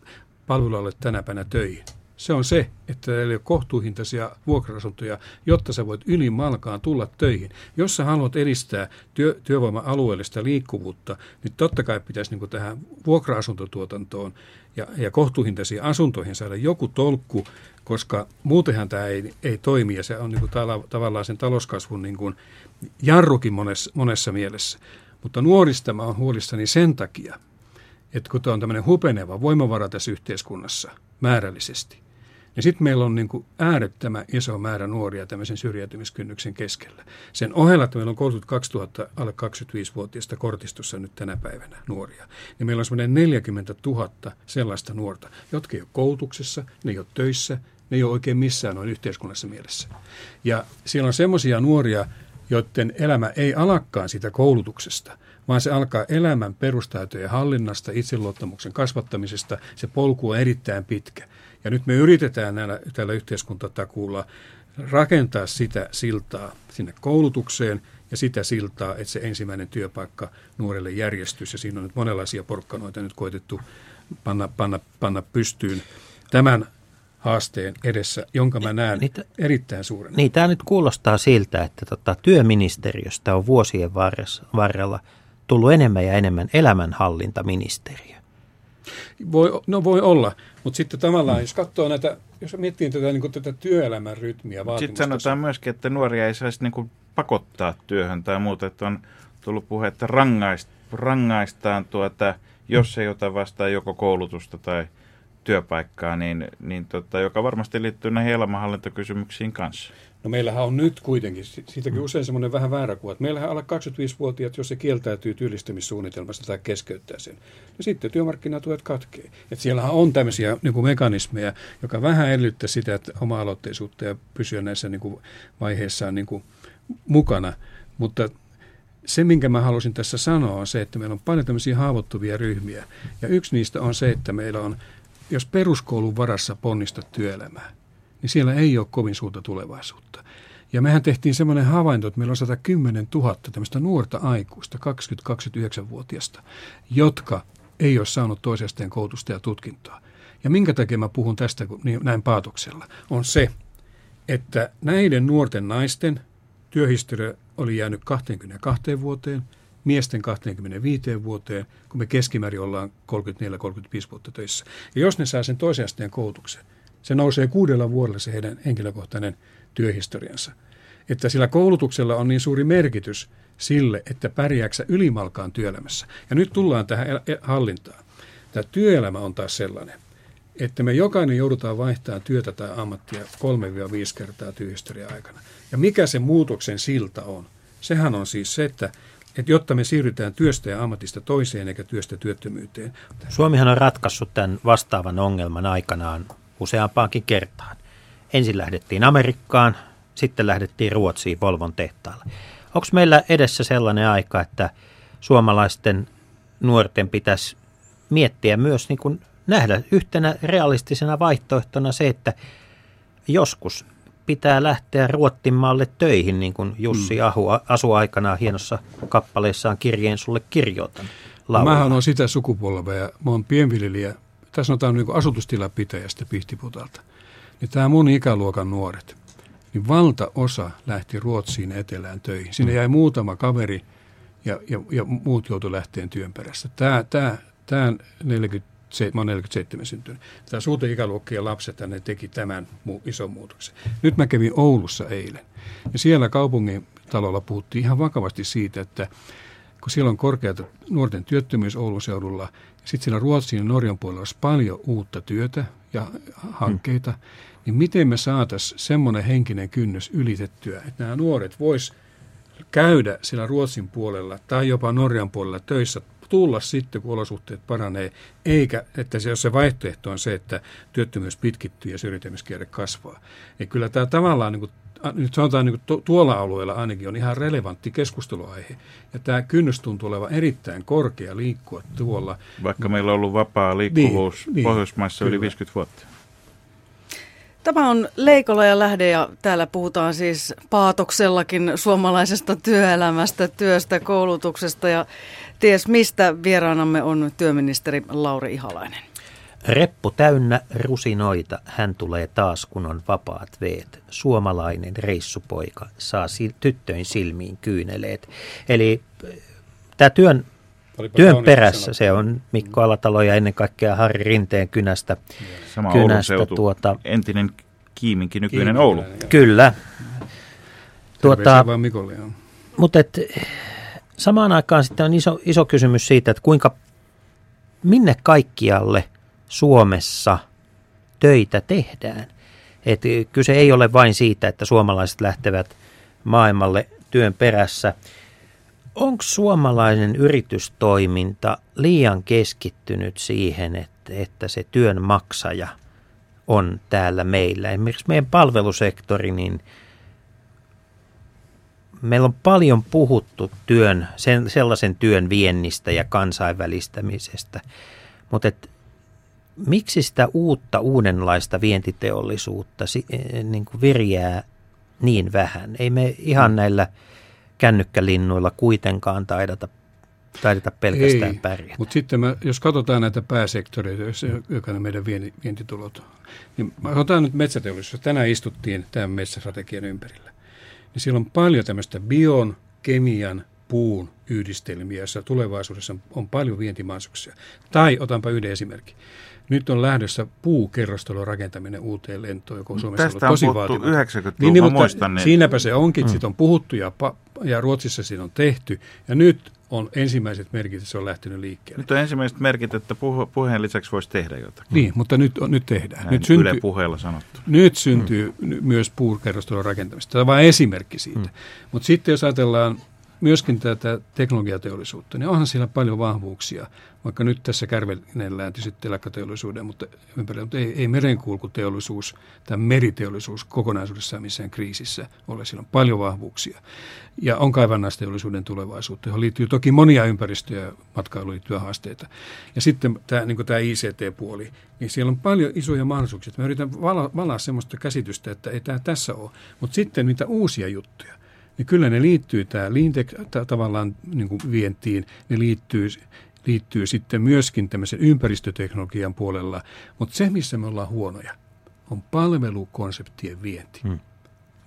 palvelualle tänä päivänä töihin? Se on se, että ei ole kohtuuhintaisia vuokra-asuntoja, jotta sä voit ylimalkaan tulla töihin. Jos sä haluat edistää työ, työvoima-alueellista liikkuvuutta, niin totta kai pitäisi niin tähän vuokra-asuntotuotantoon ja, ja kohtuuhintaisiin asuntoihin saada joku tolkku, koska muutenhan tämä ei, ei toimi ja se on niin tala, tavallaan sen talouskasvun niin kuin jarrukin monessa, monessa mielessä. Mutta nuorista mä oon huolissani sen takia, että kun tämä on tämmöinen hupeneva voimavara tässä yhteiskunnassa määrällisesti, ja sitten meillä on niin kuin äärettömän iso määrä nuoria tämmöisen syrjäytymiskynnyksen keskellä. Sen ohella, että meillä on 32 000 alle 25-vuotiaista kortistossa nyt tänä päivänä nuoria, niin meillä on semmoinen 40 000 sellaista nuorta, jotka ei ole koulutuksessa, ne ei ole töissä, ne ei ole oikein missään noin yhteiskunnassa mielessä. Ja siellä on semmoisia nuoria, joiden elämä ei alakkaan sitä koulutuksesta, vaan se alkaa elämän perustaitojen hallinnasta, itseluottamuksen kasvattamisesta. Se polku on erittäin pitkä. Ja nyt me yritetään näillä, tällä yhteiskuntatakuulla rakentaa sitä siltaa sinne koulutukseen ja sitä siltaa, että se ensimmäinen työpaikka nuorelle järjestyisi. Ja siinä on nyt monenlaisia porkkanoita nyt koitettu panna, panna, panna pystyyn tämän haasteen edessä, jonka mä näen Niitä, erittäin suurena. Niin, tämä nyt kuulostaa siltä, että tota, työministeriöstä on vuosien varrella tullut enemmän ja enemmän elämänhallintaministeriö. Voi, no voi olla, mutta sitten tavallaan, jos katsoo näitä, jos miettii tätä, niin tätä työelämän rytmiä, Sitten sanotaan myöskin, että nuoria ei saisi niin pakottaa työhön tai muuta, että on tullut puhe, että rangaist, rangaistaan tuota, jos ei ota vastaan joko koulutusta tai työpaikkaa, niin, niin tota, joka varmasti liittyy näihin elämänhallintakysymyksiin kanssa. No meillähän on nyt kuitenkin, siitäkin usein semmoinen vähän väärä kuva, että meillähän alle 25-vuotiaat, jos se kieltäytyy työllistämissuunnitelmasta tai keskeyttää sen, niin sitten työmarkkinatuet katkee. Että siellähän on tämmöisiä niin kuin mekanismeja, joka vähän edellyttää sitä, että oma-aloitteisuutta ja pysyä näissä niin kuin vaiheissaan niin kuin mukana. Mutta se, minkä mä halusin tässä sanoa, on se, että meillä on paljon tämmöisiä haavoittuvia ryhmiä. Ja yksi niistä on se, että meillä on, jos peruskoulun varassa ponnistat työelämää, niin siellä ei ole kovin suurta tulevaisuutta. Ja mehän tehtiin semmoinen havainto, että meillä on 110 000 tämmöistä nuorta aikuista, 20-29-vuotiasta, jotka ei ole saanut toisesteen koulutusta ja tutkintoa. Ja minkä takia mä puhun tästä niin näin paatoksella, on se, että näiden nuorten naisten työhistoria oli jäänyt 22 vuoteen, miesten 25 vuoteen, kun me keskimäärin ollaan 34-35 vuotta töissä. Ja jos ne saa sen toisen asteen koulutuksen, se nousee kuudella vuodella se heidän henkilökohtainen työhistoriansa. Että sillä koulutuksella on niin suuri merkitys sille, että pärjääksä ylimalkaan työelämässä. Ja nyt tullaan tähän hallintaan. Tämä työelämä on taas sellainen, että me jokainen joudutaan vaihtamaan työtä tai ammattia 3-5 kertaa työhistorian aikana. Ja mikä se muutoksen silta on? Sehän on siis se, että, että jotta me siirrytään työstä ja ammatista toiseen eikä työstä työttömyyteen. Suomihan on ratkaissut tämän vastaavan ongelman aikanaan useampaankin kertaan. Ensin lähdettiin Amerikkaan, sitten lähdettiin Ruotsiin Volvon tehtaalle. Onko meillä edessä sellainen aika, että suomalaisten nuorten pitäisi miettiä myös niin kuin nähdä yhtenä realistisena vaihtoehtona se, että joskus pitää lähteä Ruottimaalle töihin, niin kuin Jussi mm. Ahu asui aikanaan hienossa kappaleessaan kirjeen sulle kirjoitan. Laulaa. Mähän on sitä sukupolvea ja mä oon pienviljelijä tässä sanotaan niin asutustilapitäjästä Pihtiputalta, niin tämä mun ikäluokan nuoret, niin valtaosa lähti Ruotsiin etelään töihin. Sinne jäi muutama kaveri ja, ja, ja muut joutui lähteen työn perässä. Tämä, tämä, tämä 40, mä olen 47 syntynyt. Tämä suurten ikäluokkien lapset ne teki tämän mu, ison muutoksen. Nyt mä kävin Oulussa eilen. Ja siellä kaupungin talolla puhuttiin ihan vakavasti siitä, että kun siellä on korkeata nuorten työttömyys Oulun seudulla – sitten siellä Ruotsin ja Norjan puolella olisi paljon uutta työtä ja hankkeita, hmm. niin miten me saataisiin semmoinen henkinen kynnys ylitettyä, että nämä nuoret vois käydä siellä Ruotsin puolella tai jopa Norjan puolella töissä, tulla sitten, kun olosuhteet paranee, eikä, että se, jos se vaihtoehto on se, että työttömyys pitkittyy ja syrjintämiskierre kasvaa. Ja kyllä tämä tavallaan niin nyt sanotaan niin kuin tuolla alueella ainakin on ihan relevantti keskusteluaihe. Ja tämä kynnys tuntuu olevan erittäin korkea liikkua tuolla. Vaikka meillä on ollut vapaa liikkuvuus niin, niin Pohjoismaissa niin, yli 50 vuotta. Tämä on Leikola ja Lähde ja täällä puhutaan siis paatoksellakin suomalaisesta työelämästä, työstä, koulutuksesta ja ties mistä vieraanamme on työministeri Lauri Ihalainen. Reppu täynnä rusinoita, hän tulee taas kun on vapaat veet. Suomalainen reissupoika saa tyttöin silmiin kyyneleet. Eli tämä työn, työn perässä se on Mikko Alatalo ja ennen kaikkea Harri Rinteen kynästä. Sama kynästä, seutu, tuota, entinen Kiiminki, nykyinen Kiiminki, Oulu. Kyllä. Tuota, mutta et, samaan aikaan sitten on iso, iso kysymys siitä, että kuinka, minne kaikkialle – Suomessa töitä tehdään. Et kyse ei ole vain siitä, että suomalaiset lähtevät maailmalle työn perässä. Onko suomalainen yritystoiminta liian keskittynyt siihen, että, että se työn maksaja on täällä meillä? Esimerkiksi meidän palvelusektori, niin meillä on paljon puhuttu työn, sen, sellaisen työn viennistä ja kansainvälistämisestä, mutta et, miksi sitä uutta, uudenlaista vientiteollisuutta eh, niin kuin virjää niin vähän? Ei me ihan mm. näillä kännykkälinnuilla kuitenkaan taidata taideta pelkästään Ei, pärjätä. Mutta sitten mä, jos katsotaan näitä pääsektoreita, joka ne meidän vientitulot, niin otan nyt metsäteollisuus. Tänään istuttiin tämän metsästrategian ympärillä. Niin siellä on paljon tämmöistä bion, kemian, puun yhdistelmiä, joissa tulevaisuudessa on paljon vientimahdollisuuksia. Tai otanpa yhden esimerkin. Nyt on lähdössä puukerrostalon rakentaminen uuteen lentoon, joka on Suomessa Tästä ollut tosi vaatimaton. 90-luvulla, niin, niin, mutta muistan. Niin... Siinäpä se onkin, mm. siitä on puhuttu ja, ja Ruotsissa siinä on tehty. Ja nyt on ensimmäiset merkit, että se on lähtenyt liikkeelle. Nyt on ensimmäiset merkit, että puheen lisäksi voisi tehdä jotakin. Niin, mutta nyt, nyt tehdään. Näin nyt syntyy, Yle puheella sanottu. Nyt syntyy mm. myös puukerrostalon rakentamista. Tämä on vain esimerkki siitä. Mm. Mutta sitten jos ajatellaan myöskin tätä teknologiateollisuutta, niin onhan siellä paljon vahvuuksia, vaikka nyt tässä kärvenellään tietysti telakkateollisuuden, mutta, ympärillä, mutta ei, ei merenkulkuteollisuus tai meriteollisuus kokonaisuudessaan missään kriisissä ole. Siellä on paljon vahvuuksia. Ja on kaivannaisteollisuuden tulevaisuutta, johon liittyy toki monia ympäristöjä ja matkailuun liittyviä haasteita. Ja sitten tämä, niin tämä ICT-puoli, niin siellä on paljon isoja mahdollisuuksia. Mä yritän valaa, valaa sellaista käsitystä, että ei tämä tässä ole. Mutta sitten mitä uusia juttuja niin kyllä ne liittyy tämä Leantech tavallaan niin kuin vientiin, ne liittyy, liittyy sitten myöskin tämmöisen ympäristöteknologian puolella, mutta se, missä me ollaan huonoja, on palvelukonseptien vienti. Hmm.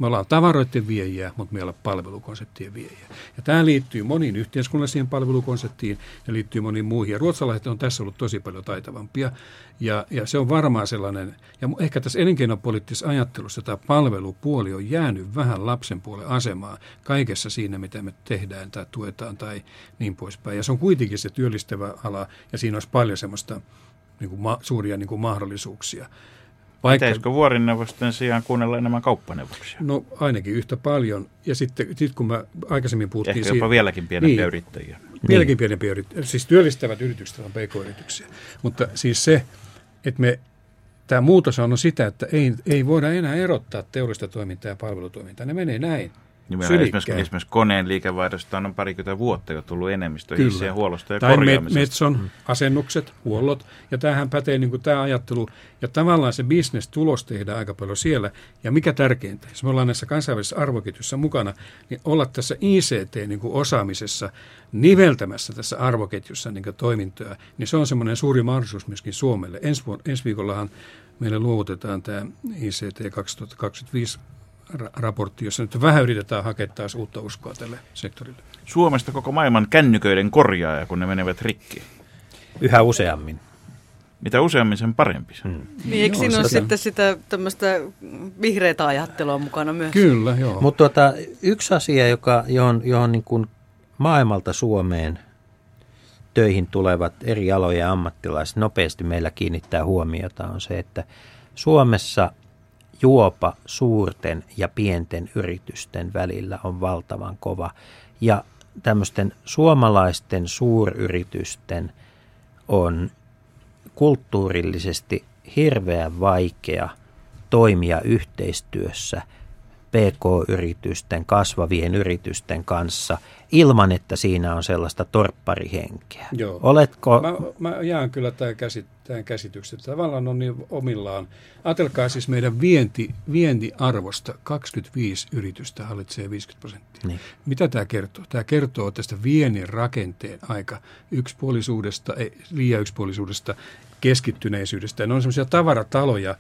Me ollaan tavaroiden viejiä, mutta me ollaan palvelukonseptien viejiä. Ja tämä liittyy moniin yhteiskunnallisiin palvelukonseptiin ja liittyy moniin muihin. Ja ruotsalaiset on tässä ollut tosi paljon taitavampia. Ja, ja se on varmaan sellainen, ja ehkä tässä elinkeinopoliittisessa ajattelussa tämä palvelupuoli on jäänyt vähän lapsen puolen asemaan kaikessa siinä, mitä me tehdään tai tuetaan tai niin poispäin. Ja se on kuitenkin se työllistävä ala ja siinä olisi paljon semmoista niin kuin ma- suuria niin kuin mahdollisuuksia. Vaikka, Pitäisikö vuorineuvosten sijaan kuunnella enemmän kauppaneuvoksia? No ainakin yhtä paljon. Ja sitten sit kun mä aikaisemmin puhuttiin... Ehkä jopa siitä, vieläkin pienempiä niin, yrittäjiä. Vieläkin niin. pienempiä yrittäjiä. Siis työllistävät yritykset on pk-yrityksiä. Mutta siis se, että me tämä muutos on sitä, että ei, ei voida enää erottaa teollista toimintaa ja palvelutoimintaa. Ne menee näin. Esimerkiksi, esimerkiksi koneen liikevaihdosta on parikymmentä vuotta jo tullut enemmistö hissien huollosta ja tai korjaamisesta. Metson mm. asennukset, huollot. Ja tämähän pätee niin kuin tämä ajattelu. Ja tavallaan se bisnestulos tehdään aika paljon siellä. Ja mikä tärkeintä, jos me ollaan näissä kansainvälisissä arvoketjussa mukana, niin olla tässä ICT-osaamisessa niin niveltämässä tässä arvoketjussa niin toimintoja, niin se on semmoinen suuri mahdollisuus myöskin Suomelle. Ensi, ensi viikollahan meille luovutetaan tämä ICT 2025 raportti, jossa nyt vähän yritetään hakea taas uutta uskoa tälle sektorille. Suomesta koko maailman kännyköiden korjaaja, kun ne menevät rikki. Yhä useammin. Mitä useammin, sen parempi. Hmm. Niin, eikö siinä ole sitten sitä tämmöistä vihreätä ajattelua mukana myös? Kyllä, joo. Mutta tuota, yksi asia, joka, johon, johon niin kuin maailmalta Suomeen töihin tulevat eri alojen ammattilaiset nopeasti meillä kiinnittää huomiota, on se, että Suomessa juopa suurten ja pienten yritysten välillä on valtavan kova. Ja tämmöisten suomalaisten suuryritysten on kulttuurillisesti hirveän vaikea toimia yhteistyössä PK-yritysten, kasvavien yritysten kanssa ilman, että siinä on sellaista torpparihenkeä. Joo. Oletko... Mä, mä jään kyllä tämän, käsit, tämän käsityksen. Tavallaan on niin omillaan. Ajatelkaa siis meidän vienti, vientiarvosta 25 yritystä hallitsee 50 prosenttia. Niin. Mitä tämä kertoo? Tämä kertoo tästä viennin rakenteen aika yksipuolisuudesta, ei, liian yksipuolisuudesta, keskittyneisyydestä. Ne on sellaisia tavarataloja,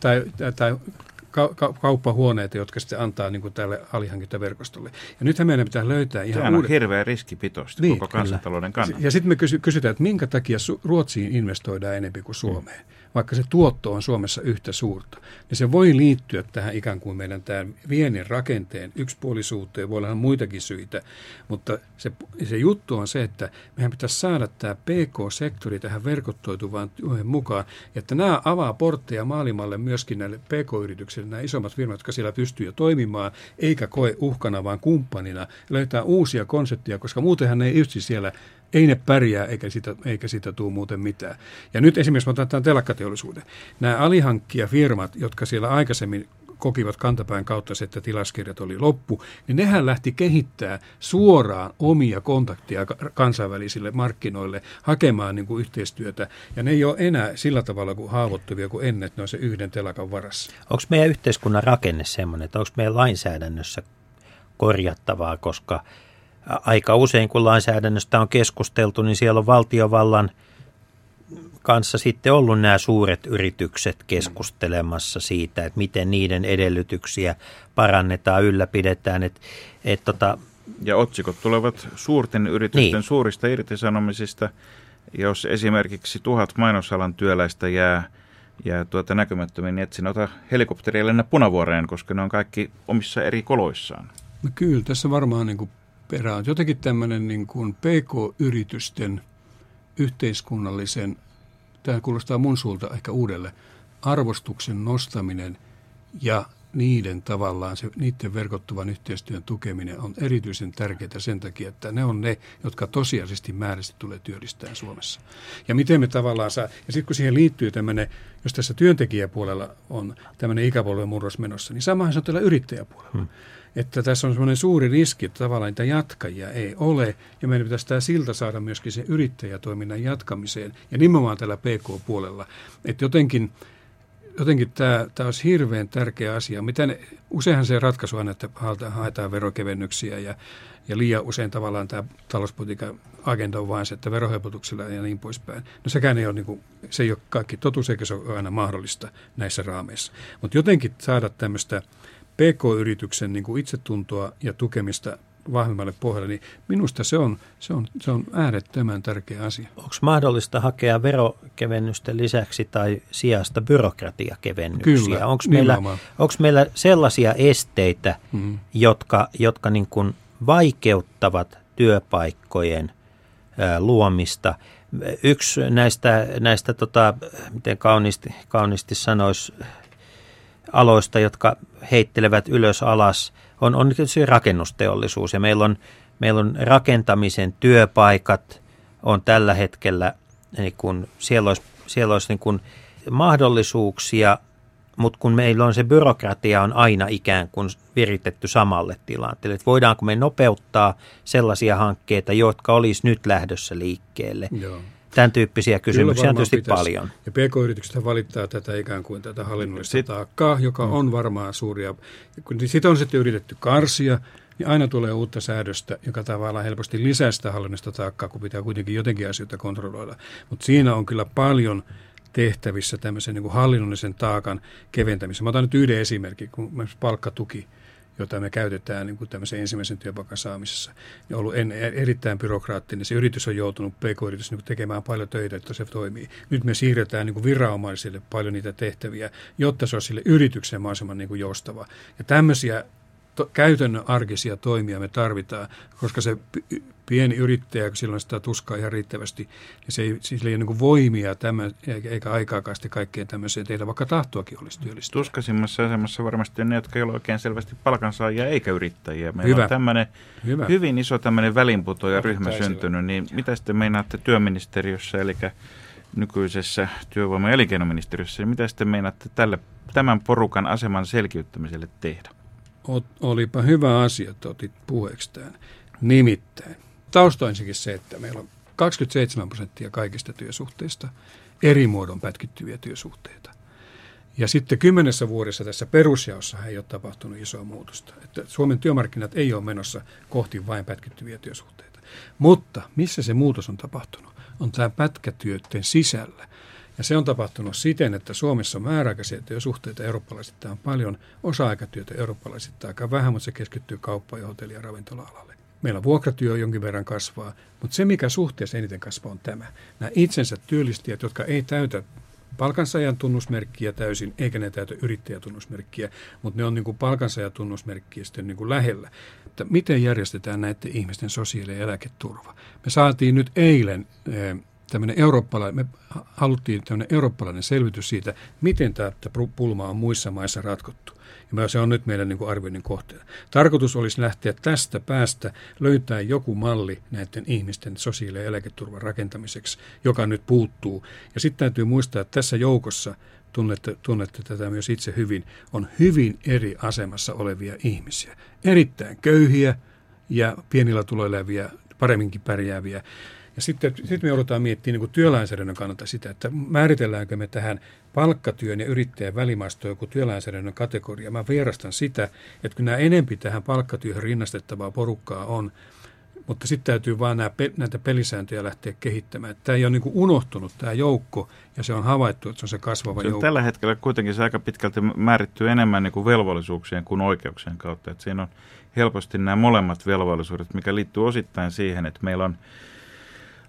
tai, tai ka- ka- kauppahuoneita, jotka sitten antaa niin kuin tälle alihankintaverkostolle. Ja nythän meidän pitää löytää ihan Sehän on hirveä riskipitoista niin, koko kansantalouden kannalta. Ja sitten me kysy- kysytään, että minkä takia Ruotsiin investoidaan enemmän kuin Suomeen. Mm vaikka se tuotto on Suomessa yhtä suurta, niin se voi liittyä tähän ikään kuin meidän tämän viennin rakenteen yksipuolisuuteen, voi olla muitakin syitä, mutta se, se juttu on se, että meidän pitäisi saada tämä PK-sektori tähän verkottoituvaan työhön mukaan, että nämä avaa portteja maailmalle myöskin näille PK-yrityksille, nämä isommat firmat, jotka siellä pystyy jo toimimaan, eikä koe uhkana, vaan kumppanina, löytää uusia konsepteja, koska muutenhan ne ei yksin siellä ei ne pärjää eikä sitä, eikä sitä tule muuten mitään. Ja nyt esimerkiksi otetaan telakkateollisuuden. Nämä alihankkijafirmat, jotka siellä aikaisemmin kokivat kantapään kautta se, että tilaskirjat oli loppu, niin nehän lähti kehittää suoraan omia kontakteja kansainvälisille markkinoille hakemaan niin kuin yhteistyötä. Ja ne ei ole enää sillä tavalla kuin haavoittuvia kuin ennen, että ne on se yhden telakan varassa. Onko meidän yhteiskunnan rakenne sellainen, että onko meidän lainsäädännössä korjattavaa, koska aika usein kun lainsäädännöstä on keskusteltu, niin siellä on valtiovallan – kanssa sitten ollut nämä suuret yritykset keskustelemassa siitä, että miten niiden edellytyksiä parannetaan, ylläpidetään. Et, et tota, ja otsikot tulevat suurten yritysten niin. suurista irtisanomisista. Jos esimerkiksi tuhat mainosalan työläistä jää, jää tuota näkymättömiin, niin et sinä ota helikopteria lennä punavuoreen, koska ne on kaikki omissa eri koloissaan. No kyllä, tässä varmaan niin kuin perään. Jotenkin tämmöinen niin kuin PK-yritysten yhteiskunnallisen tämä kuulostaa mun suulta ehkä uudelle, arvostuksen nostaminen ja niiden tavallaan, se, niiden verkottuvan yhteistyön tukeminen on erityisen tärkeää sen takia, että ne on ne, jotka tosiasiallisesti määräisesti tulee työllistää Suomessa. Ja miten me tavallaan saa, ja sitten kun siihen liittyy tämmöinen, jos tässä työntekijäpuolella on tämmöinen ikäpolven murros menossa, niin samahan se on tällä yrittäjäpuolella. Hmm että tässä on semmoinen suuri riski, että tavallaan niitä jatkajia ei ole, ja meidän pitäisi tämä silta saada myöskin sen yrittäjätoiminnan jatkamiseen, ja nimenomaan tällä PK-puolella. Että jotenkin, jotenkin tämä, tämä olisi hirveän tärkeä asia. Miten, useinhan se ratkaisu on, että haetaan verokevennyksiä, ja, ja liian usein tavallaan tämä talouspolitiikan agenda on vain se, että verohelpotuksilla ja niin poispäin. No sekään ei ole, niin kuin, se ei ole kaikki totuus, eikä se ole aina mahdollista näissä raameissa. Mutta jotenkin saada tämmöistä PK-yrityksen niin kuin itsetuntoa ja tukemista vahvemmalle pohjalle, niin minusta se on, se on, se on äärettömän tärkeä asia. Onko mahdollista hakea verokevennysten lisäksi tai sijasta byrokratiakevennyksiä? Onko meillä, onko meillä sellaisia esteitä, mm. jotka, jotka niin kuin vaikeuttavat työpaikkojen ää, luomista? Yksi näistä, näistä tota, miten kauniisti, kauniisti sanoisi, aloista, jotka heittelevät ylös alas, on, on tietysti rakennusteollisuus. Ja meillä on, meillä on rakentamisen työpaikat on tällä hetkellä, niin kun siellä olisi, siellä olisi niin kun mahdollisuuksia, mutta kun meillä on se byrokratia on aina ikään kuin viritetty samalle tilanteelle, että voidaanko me nopeuttaa sellaisia hankkeita, jotka olisi nyt lähdössä liikkeelle. Joo. Tämän tyyppisiä kysymyksiä on tietysti pitäisi. paljon. Ja PK-yritykset valittaa tätä ikään kuin tätä hallinnollista Sit, taakkaa, joka mm. on varmaan suuria. Kun sitä on sitten yritetty karsia, niin aina tulee uutta säädöstä, joka tavallaan helposti lisää sitä hallinnollista taakkaa, kun pitää kuitenkin jotenkin asioita kontrolloida. Mutta siinä on kyllä paljon tehtävissä tämmöisen niin kuin hallinnollisen taakan keventämisessä. Mä otan nyt yhden esimerkin, kun palkkatuki – jota me käytetään niin kuin tämmöisen ensimmäisen työpaikan saamisessa, niin ollut en, erittäin byrokraattinen. Se yritys on joutunut, pk-yritys, niin tekemään paljon töitä, että se toimii. Nyt me siirretään niin kuin viranomaisille paljon niitä tehtäviä, jotta se on sille yritykselle mahdollisimman niin kuin joustava. Ja tämmöisiä to, käytännön arkisia toimia me tarvitaan, koska se pieni yrittäjä, kun silloin sitä tuskaa ihan riittävästi, niin se ei, sillä ei ole niin voimia tämä, eikä aikaakaan sitten kaikkeen tämmöiseen tehdä, vaikka tahtoakin olisi työllistä. Tuskaisimmassa asemassa varmasti ne, jotka ei ole oikein selvästi palkansaajia eikä yrittäjiä. Meillä Hyvä. on tämmöinen Hyvä. hyvin iso tämmöinen välinputoja ryhmä syntynyt, niin mitä sitten meinaatte työministeriössä, eli nykyisessä työvoima- ja elinkeinoministeriössä, niin mitä sitten meinaatte tälle, tämän porukan aseman selkiyttämiselle tehdä? Olipa hyvä asia, että otit puheeksi tämän. Nimittäin tausta on se, että meillä on 27 prosenttia kaikista työsuhteista eri muodon pätkittyviä työsuhteita. Ja sitten kymmenessä vuodessa tässä perusjaossa ei ole tapahtunut isoa muutosta. Että Suomen työmarkkinat ei ole menossa kohti vain pätkittyviä työsuhteita. Mutta missä se muutos on tapahtunut? On tämä pätkätyöiden sisällä. Ja se on tapahtunut siten, että Suomessa on määräaikaisia työsuhteita eurooppalaisittain paljon, osa-aikatyötä eurooppalaisittain aika vähän, mutta se keskittyy kauppa- ja hotelli- ja ravintola-alalle. Meillä vuokratyö jonkin verran kasvaa, mutta se mikä suhteessa eniten kasvaa on tämä. Nämä itsensä työllistäjät, jotka ei täytä palkansaajan tunnusmerkkiä täysin, eikä ne täytä yrittäjätunnusmerkkiä, mutta ne on niin palkansaajan tunnusmerkkiä sitten niin lähellä. Että miten järjestetään näiden ihmisten sosiaali- ja eläketurva? Me saatiin nyt eilen eh, tämmöinen eurooppalainen, me haluttiin tämmöinen eurooppalainen selvitys siitä, miten tämä pulma on muissa maissa ratkottu. Ja se on nyt meidän niin kuin arvioinnin kohteena. Tarkoitus olisi lähteä tästä päästä löytää joku malli näiden ihmisten sosiaali- ja eläketurvan rakentamiseksi, joka nyt puuttuu. Ja sitten täytyy muistaa, että tässä joukossa tunnette, tunnette tätä myös itse hyvin, on hyvin eri asemassa olevia ihmisiä. Erittäin köyhiä ja pienillä tuloilla paremminkin pärjääviä. Ja sitten, sitten me joudutaan miettimään niin kuin työlainsäädännön kannalta sitä, että määritelläänkö me tähän palkkatyön ja yrittäjän välimaasto joku työlainsäädännön kategoria. Mä vierastan sitä, että kun nämä enempi tähän palkkatyöhön rinnastettavaa porukkaa on, mutta sitten täytyy vaan nämä, näitä pelisääntöjä lähteä kehittämään. Tämä ei ole niin unohtunut tämä joukko ja se on havaittu, että se on se kasvava se joukko. Tällä hetkellä kuitenkin se aika pitkälti määrittyy enemmän niin kuin velvollisuuksien kuin oikeuksien kautta. Että siinä on helposti nämä molemmat velvollisuudet, mikä liittyy osittain siihen, että meillä on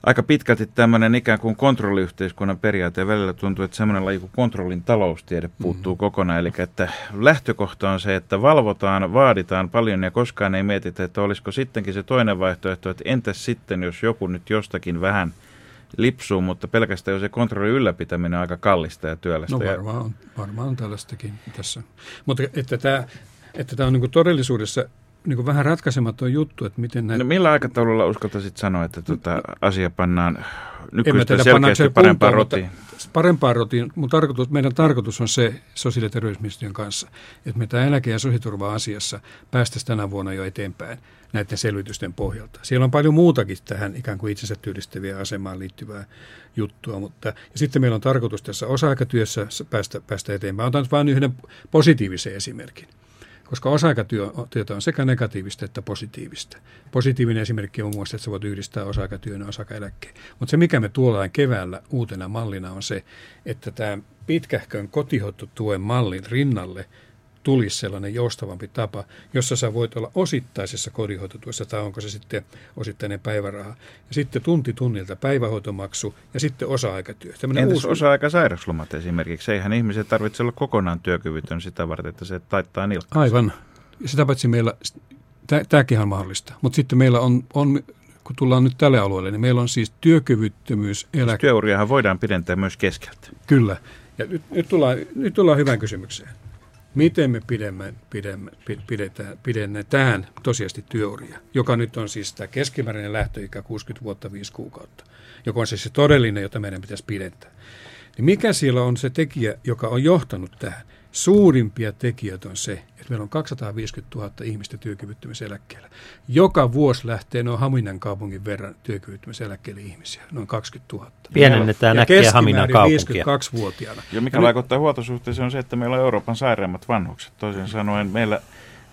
aika pitkälti tämmöinen ikään kuin kontrolliyhteiskunnan periaate ja välillä tuntuu, että semmoinen laji kuin kontrollin taloustiede puuttuu mm. kokonaan. Eli että lähtökohta on se, että valvotaan, vaaditaan paljon ja koskaan ei mietitä, että olisiko sittenkin se toinen vaihtoehto, että entäs sitten, jos joku nyt jostakin vähän lipsuu, mutta pelkästään jo se kontrollin ylläpitäminen on aika kallista ja työlästä. No varmaan, varmaan tällaistakin tässä. Mutta että tämä, että tämä on niin todellisuudessa niin kuin vähän ratkaisematon juttu, että miten näitä... No millä aikataululla uskaltaisit sanoa, että tuota asia pannaan nykyistä selkeästi parempaan rotiin? Parempaan rotiin. Mun tarkoitus, meidän tarkoitus on se sosiaali- ja terveysministeriön kanssa, että me tämä eläke- ja sosiaaliturva-asiassa päästäisiin tänä vuonna jo eteenpäin näiden selvitysten pohjalta. Siellä on paljon muutakin tähän ikään kuin itsensä työllistäviä asemaan liittyvää juttua, mutta ja sitten meillä on tarkoitus tässä osa-aikatyössä päästä, päästä eteenpäin. Otan vain yhden positiivisen esimerkin koska osa-aikatyötä on sekä negatiivista että positiivista. Positiivinen esimerkki on muassa, että sä voit yhdistää osa-aikatyön ja osa-aikaeläkkeen. Mutta se, mikä me tuollaan keväällä uutena mallina on se, että tämä pitkähkön kotihoitotuen mallin rinnalle – tulisi sellainen joustavampi tapa, jossa sä voit olla osittaisessa kodinhoitotuessa tai onko se sitten osittainen päiväraha. Ja sitten tunti tunnilta päivähoitomaksu ja sitten osa-aikatyö. Tällainen Entäs uusi... osa-aikasairauslomat esimerkiksi? Eihän ihmiset tarvitse olla kokonaan työkyvytön sitä varten, että se taittaa nilkkaa. Aivan. Sitä paitsi meillä, tämäkin on mahdollista, mutta sitten meillä on, on kun tullaan nyt tälle alueelle, niin meillä on siis työkyvyttömyys. Elä... Siis työuriahan voidaan pidentää myös keskeltä. Kyllä. Ja nyt, nyt, tullaan, nyt tullaan hyvään kysymykseen miten me pidemme, pidemme, pidetään, pidennetään tosiasti työuria, joka nyt on siis tämä keskimääräinen lähtöikä 60 vuotta 5 kuukautta, joka on siis se todellinen, jota meidän pitäisi pidentää. Niin mikä siellä on se tekijä, joka on johtanut tähän? Suurimpia tekijöitä on se, että meillä on 250 000 ihmistä työkyvyttömyyseläkkeellä. Joka vuosi lähtee noin Haminan kaupungin verran työkyvyttömyyseläkkeelle ihmisiä, noin 20 000. Pienennetään ja äkkiä Haminan kaupunkia. 52-vuotiaana. Ja mikä ja vaikuttaa huoltosuhteeseen on se, että meillä on Euroopan sairaimmat vanhukset. Toisin sanoen meillä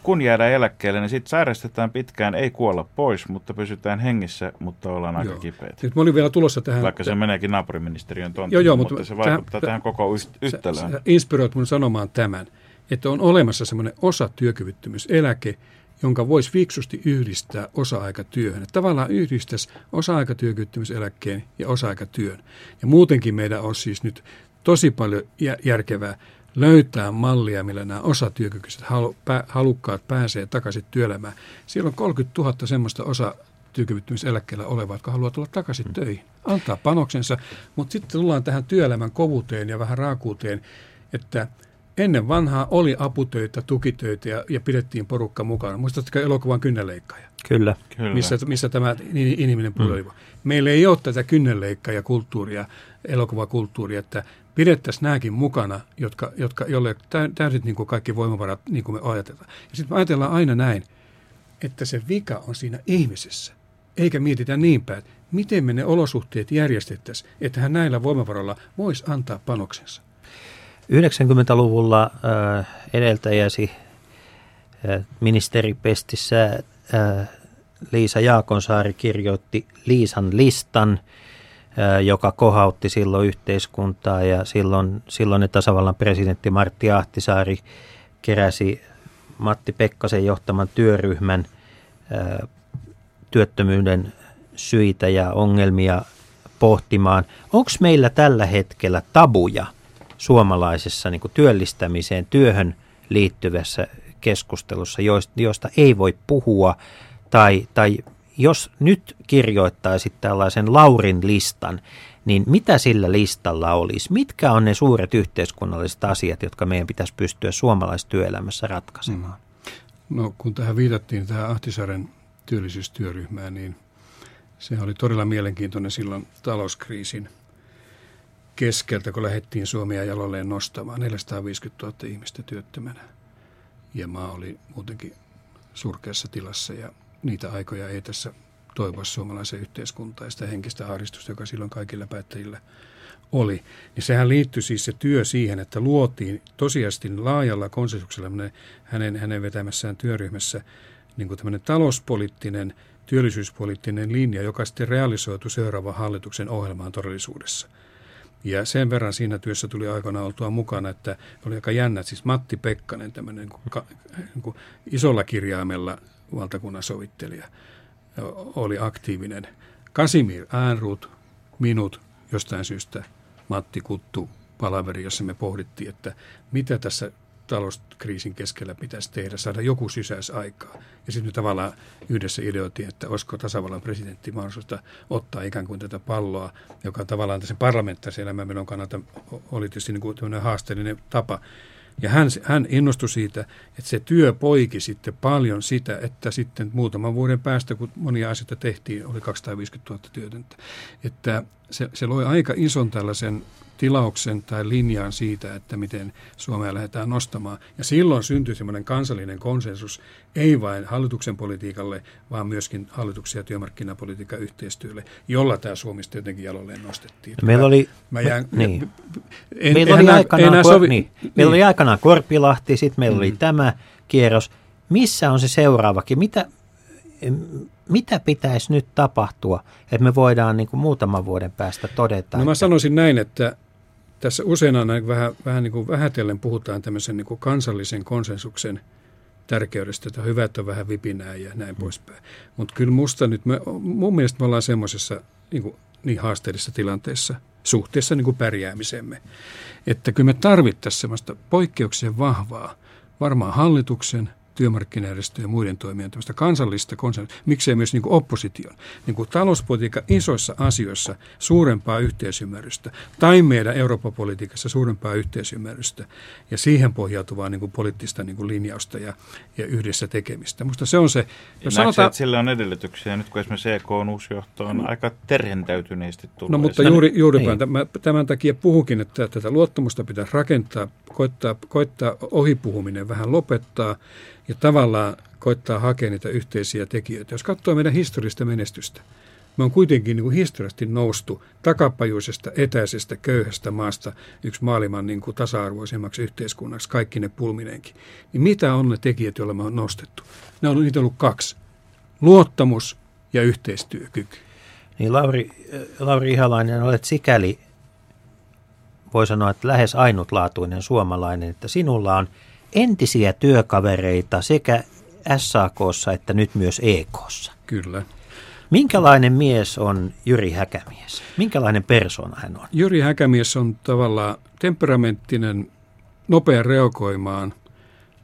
kun jäädään eläkkeelle, niin sitten sairastetaan pitkään, ei kuolla pois, mutta pysytään hengissä, mutta ollaan aika joo. kipeitä. Nyt mä olin vielä tulossa tähän. Vaikka se meneekin naapuriministeriön tonttiin, joo, joo, mutta, mutta se vaikuttaa tähän, tähän koko yhtälöön. Sä, inspiroit mun sanomaan tämän, että on olemassa semmoinen osa työkyvyttömyyseläke, jonka voisi fiksusti yhdistää osa-aikatyöhön. Että tavallaan yhdistäisi osa-aikatyökyvyttömyyseläkkeen ja osa-aikatyön. Ja muutenkin meidän on siis nyt tosi paljon järkevää löytää mallia, millä nämä osatyökykyiset halukkaat pääsee takaisin työelämään. Siellä on 30 000 semmoista osa työkyvyttömyyseläkkeellä olevaa, jotka haluavat tulla takaisin mm. töihin, antaa panoksensa, mutta sitten tullaan tähän työelämän kovuuteen ja vähän raakuuteen, että ennen vanhaa oli aputöitä, tukitöitä ja, ja pidettiin porukka mukana. Muistatko elokuvan kynnelleikkaaja? Kyllä. Kyllä. Missä, missä tämä inhimillinen puoli mm. Meillä ei ole tätä kynnelleikkaja-kulttuuria, elokuvakulttuuria, että pidettäisiin nämäkin mukana, jotka, jotka, jolle täysin niin kuin kaikki voimavarat, niin kuin me ajatellaan. Ja sitten ajatellaan aina näin, että se vika on siinä ihmisessä, eikä mietitä niin päin, miten me ne olosuhteet järjestettäisiin, että hän näillä voimavaroilla voisi antaa panoksensa. 90-luvulla äh, edeltäjäsi äh, ministeripestissä äh, Liisa Jaakonsaari kirjoitti Liisan listan – joka kohautti silloin yhteiskuntaa ja silloin, silloin tasavallan presidentti Martti Ahtisaari keräsi Matti Pekkasen johtaman työryhmän työttömyyden syitä ja ongelmia pohtimaan. Onko meillä tällä hetkellä tabuja suomalaisessa niin työllistämiseen, työhön liittyvässä keskustelussa, joista ei voi puhua tai, tai jos nyt kirjoittaisit tällaisen Laurin listan, niin mitä sillä listalla olisi? Mitkä on ne suuret yhteiskunnalliset asiat, jotka meidän pitäisi pystyä suomalaistyöelämässä ratkaisemaan? Mm. No kun tähän viitattiin tähän Ahtisaaren työllisyystyöryhmään, niin se oli todella mielenkiintoinen silloin talouskriisin keskeltä, kun lähdettiin Suomea jaloilleen nostamaan. 450 000 ihmistä työttömänä. Ja maa oli muutenkin surkeassa tilassa ja niitä aikoja ei tässä toivoa suomalaisen yhteiskuntaan ja sitä henkistä ahdistusta, joka silloin kaikilla päättäjillä oli. Niin sehän liittyi siis se työ siihen, että luotiin tosiasti laajalla konsensuksella hänen, hänen vetämässään työryhmässä niin kuin tämmöinen talouspoliittinen, työllisyyspoliittinen linja, joka sitten realisoitu seuraavan hallituksen ohjelmaan todellisuudessa. Ja sen verran siinä työssä tuli aikana oltua mukana, että oli aika jännä, siis Matti Pekkanen, tämmöinen niin kuin isolla kirjaimella valtakunnan sovittelija, oli aktiivinen. Kasimir Äänruut, minut, jostain syystä Matti Kuttu palaveri, jossa me pohdittiin, että mitä tässä talouskriisin keskellä pitäisi tehdä, saada joku sysäys aikaa. Ja sitten tavallaan yhdessä ideoitiin, että olisiko tasavallan presidentti mahdollista ottaa ikään kuin tätä palloa, joka tavallaan tässä parlamentaarisen elämän kannalta oli tietysti niin kuin haasteellinen tapa ja hän, hän innostui siitä, että se työ poiki sitten paljon sitä, että sitten muutaman vuoden päästä, kun monia asioita tehtiin, oli 250 000 työtöntä. Että se, se loi aika ison tällaisen tilauksen tai linjaan siitä, että miten Suomea lähdetään nostamaan. Ja silloin syntyi semmoinen kansallinen konsensus, ei vain hallituksen politiikalle, vaan myöskin hallituksen ja työmarkkinapolitiikan yhteistyölle, jolla tämä Suomi jotenkin jaloilleen nostettiin. Meillä oli, mä jään, niin. en, meillä, oli aikanaan, sovi, niin, meillä niin. oli aikanaan Korpilahti, sitten meillä mm. oli tämä kierros. Missä on se seuraavakin? Mitä, mitä pitäisi nyt tapahtua, että me voidaan niin kuin muutaman vuoden päästä todeta? No mä että... sanoisin näin, että tässä usein aina vähän, vähän niin kuin vähätellen puhutaan tämmöisen niin kuin kansallisen konsensuksen tärkeydestä, että hyvät on vähän vipinää ja näin mm. poispäin. Mutta kyllä musta nyt, me, mun mielestä me ollaan semmoisessa niin, niin haasteellisessa tilanteessa suhteessa niin kuin pärjäämisemme, että kyllä me tarvittaisiin semmoista poikkeuksien vahvaa, varmaan hallituksen, työmarkkinajärjestöjen ja muiden toimijoiden tämmöistä kansallista konsensusta, miksei myös niin kuin opposition. Niin kuin talouspolitiikan isoissa asioissa suurempaa yhteisymmärrystä tai meidän Euroopan politiikassa suurempaa yhteisymmärrystä ja siihen pohjautuvaa niin kuin poliittista niin kuin linjausta ja, ja yhdessä tekemistä. Musta se on se. Jos sanotaan, että sillä on edellytyksiä. Nyt kun esimerkiksi EK on uusi johto on no, aika terhentäytyneesti tullut. No mutta juuri, juuri niin. tämän, tämän takia puhukin, että tätä luottamusta pitäisi rakentaa, koittaa, koittaa ohipuhuminen vähän lopettaa ja tavallaan koittaa hakea niitä yhteisiä tekijöitä. Jos katsoo meidän historiallista menestystä, me on kuitenkin niin kuin historiallisesti noustu takapajuisesta, etäisestä, köyhästä maasta yksi maailman niin kuin tasa-arvoisemmaksi yhteiskunnaksi, kaikki ne pulminenkin. Niin mitä on ne tekijät, joilla me on nostettu? Ne on niitä ollut kaksi. Luottamus ja yhteistyökyky. Niin Lauri, Lauri Ihalainen, olet sikäli, voi sanoa, että lähes ainutlaatuinen suomalainen, että sinulla on – entisiä työkavereita sekä SAKssa että nyt myös EKssa. Kyllä. Minkälainen mies on Jyri Häkämies? Minkälainen persona hän on? Jyri Häkämies on tavallaan temperamenttinen, nopea reagoimaan,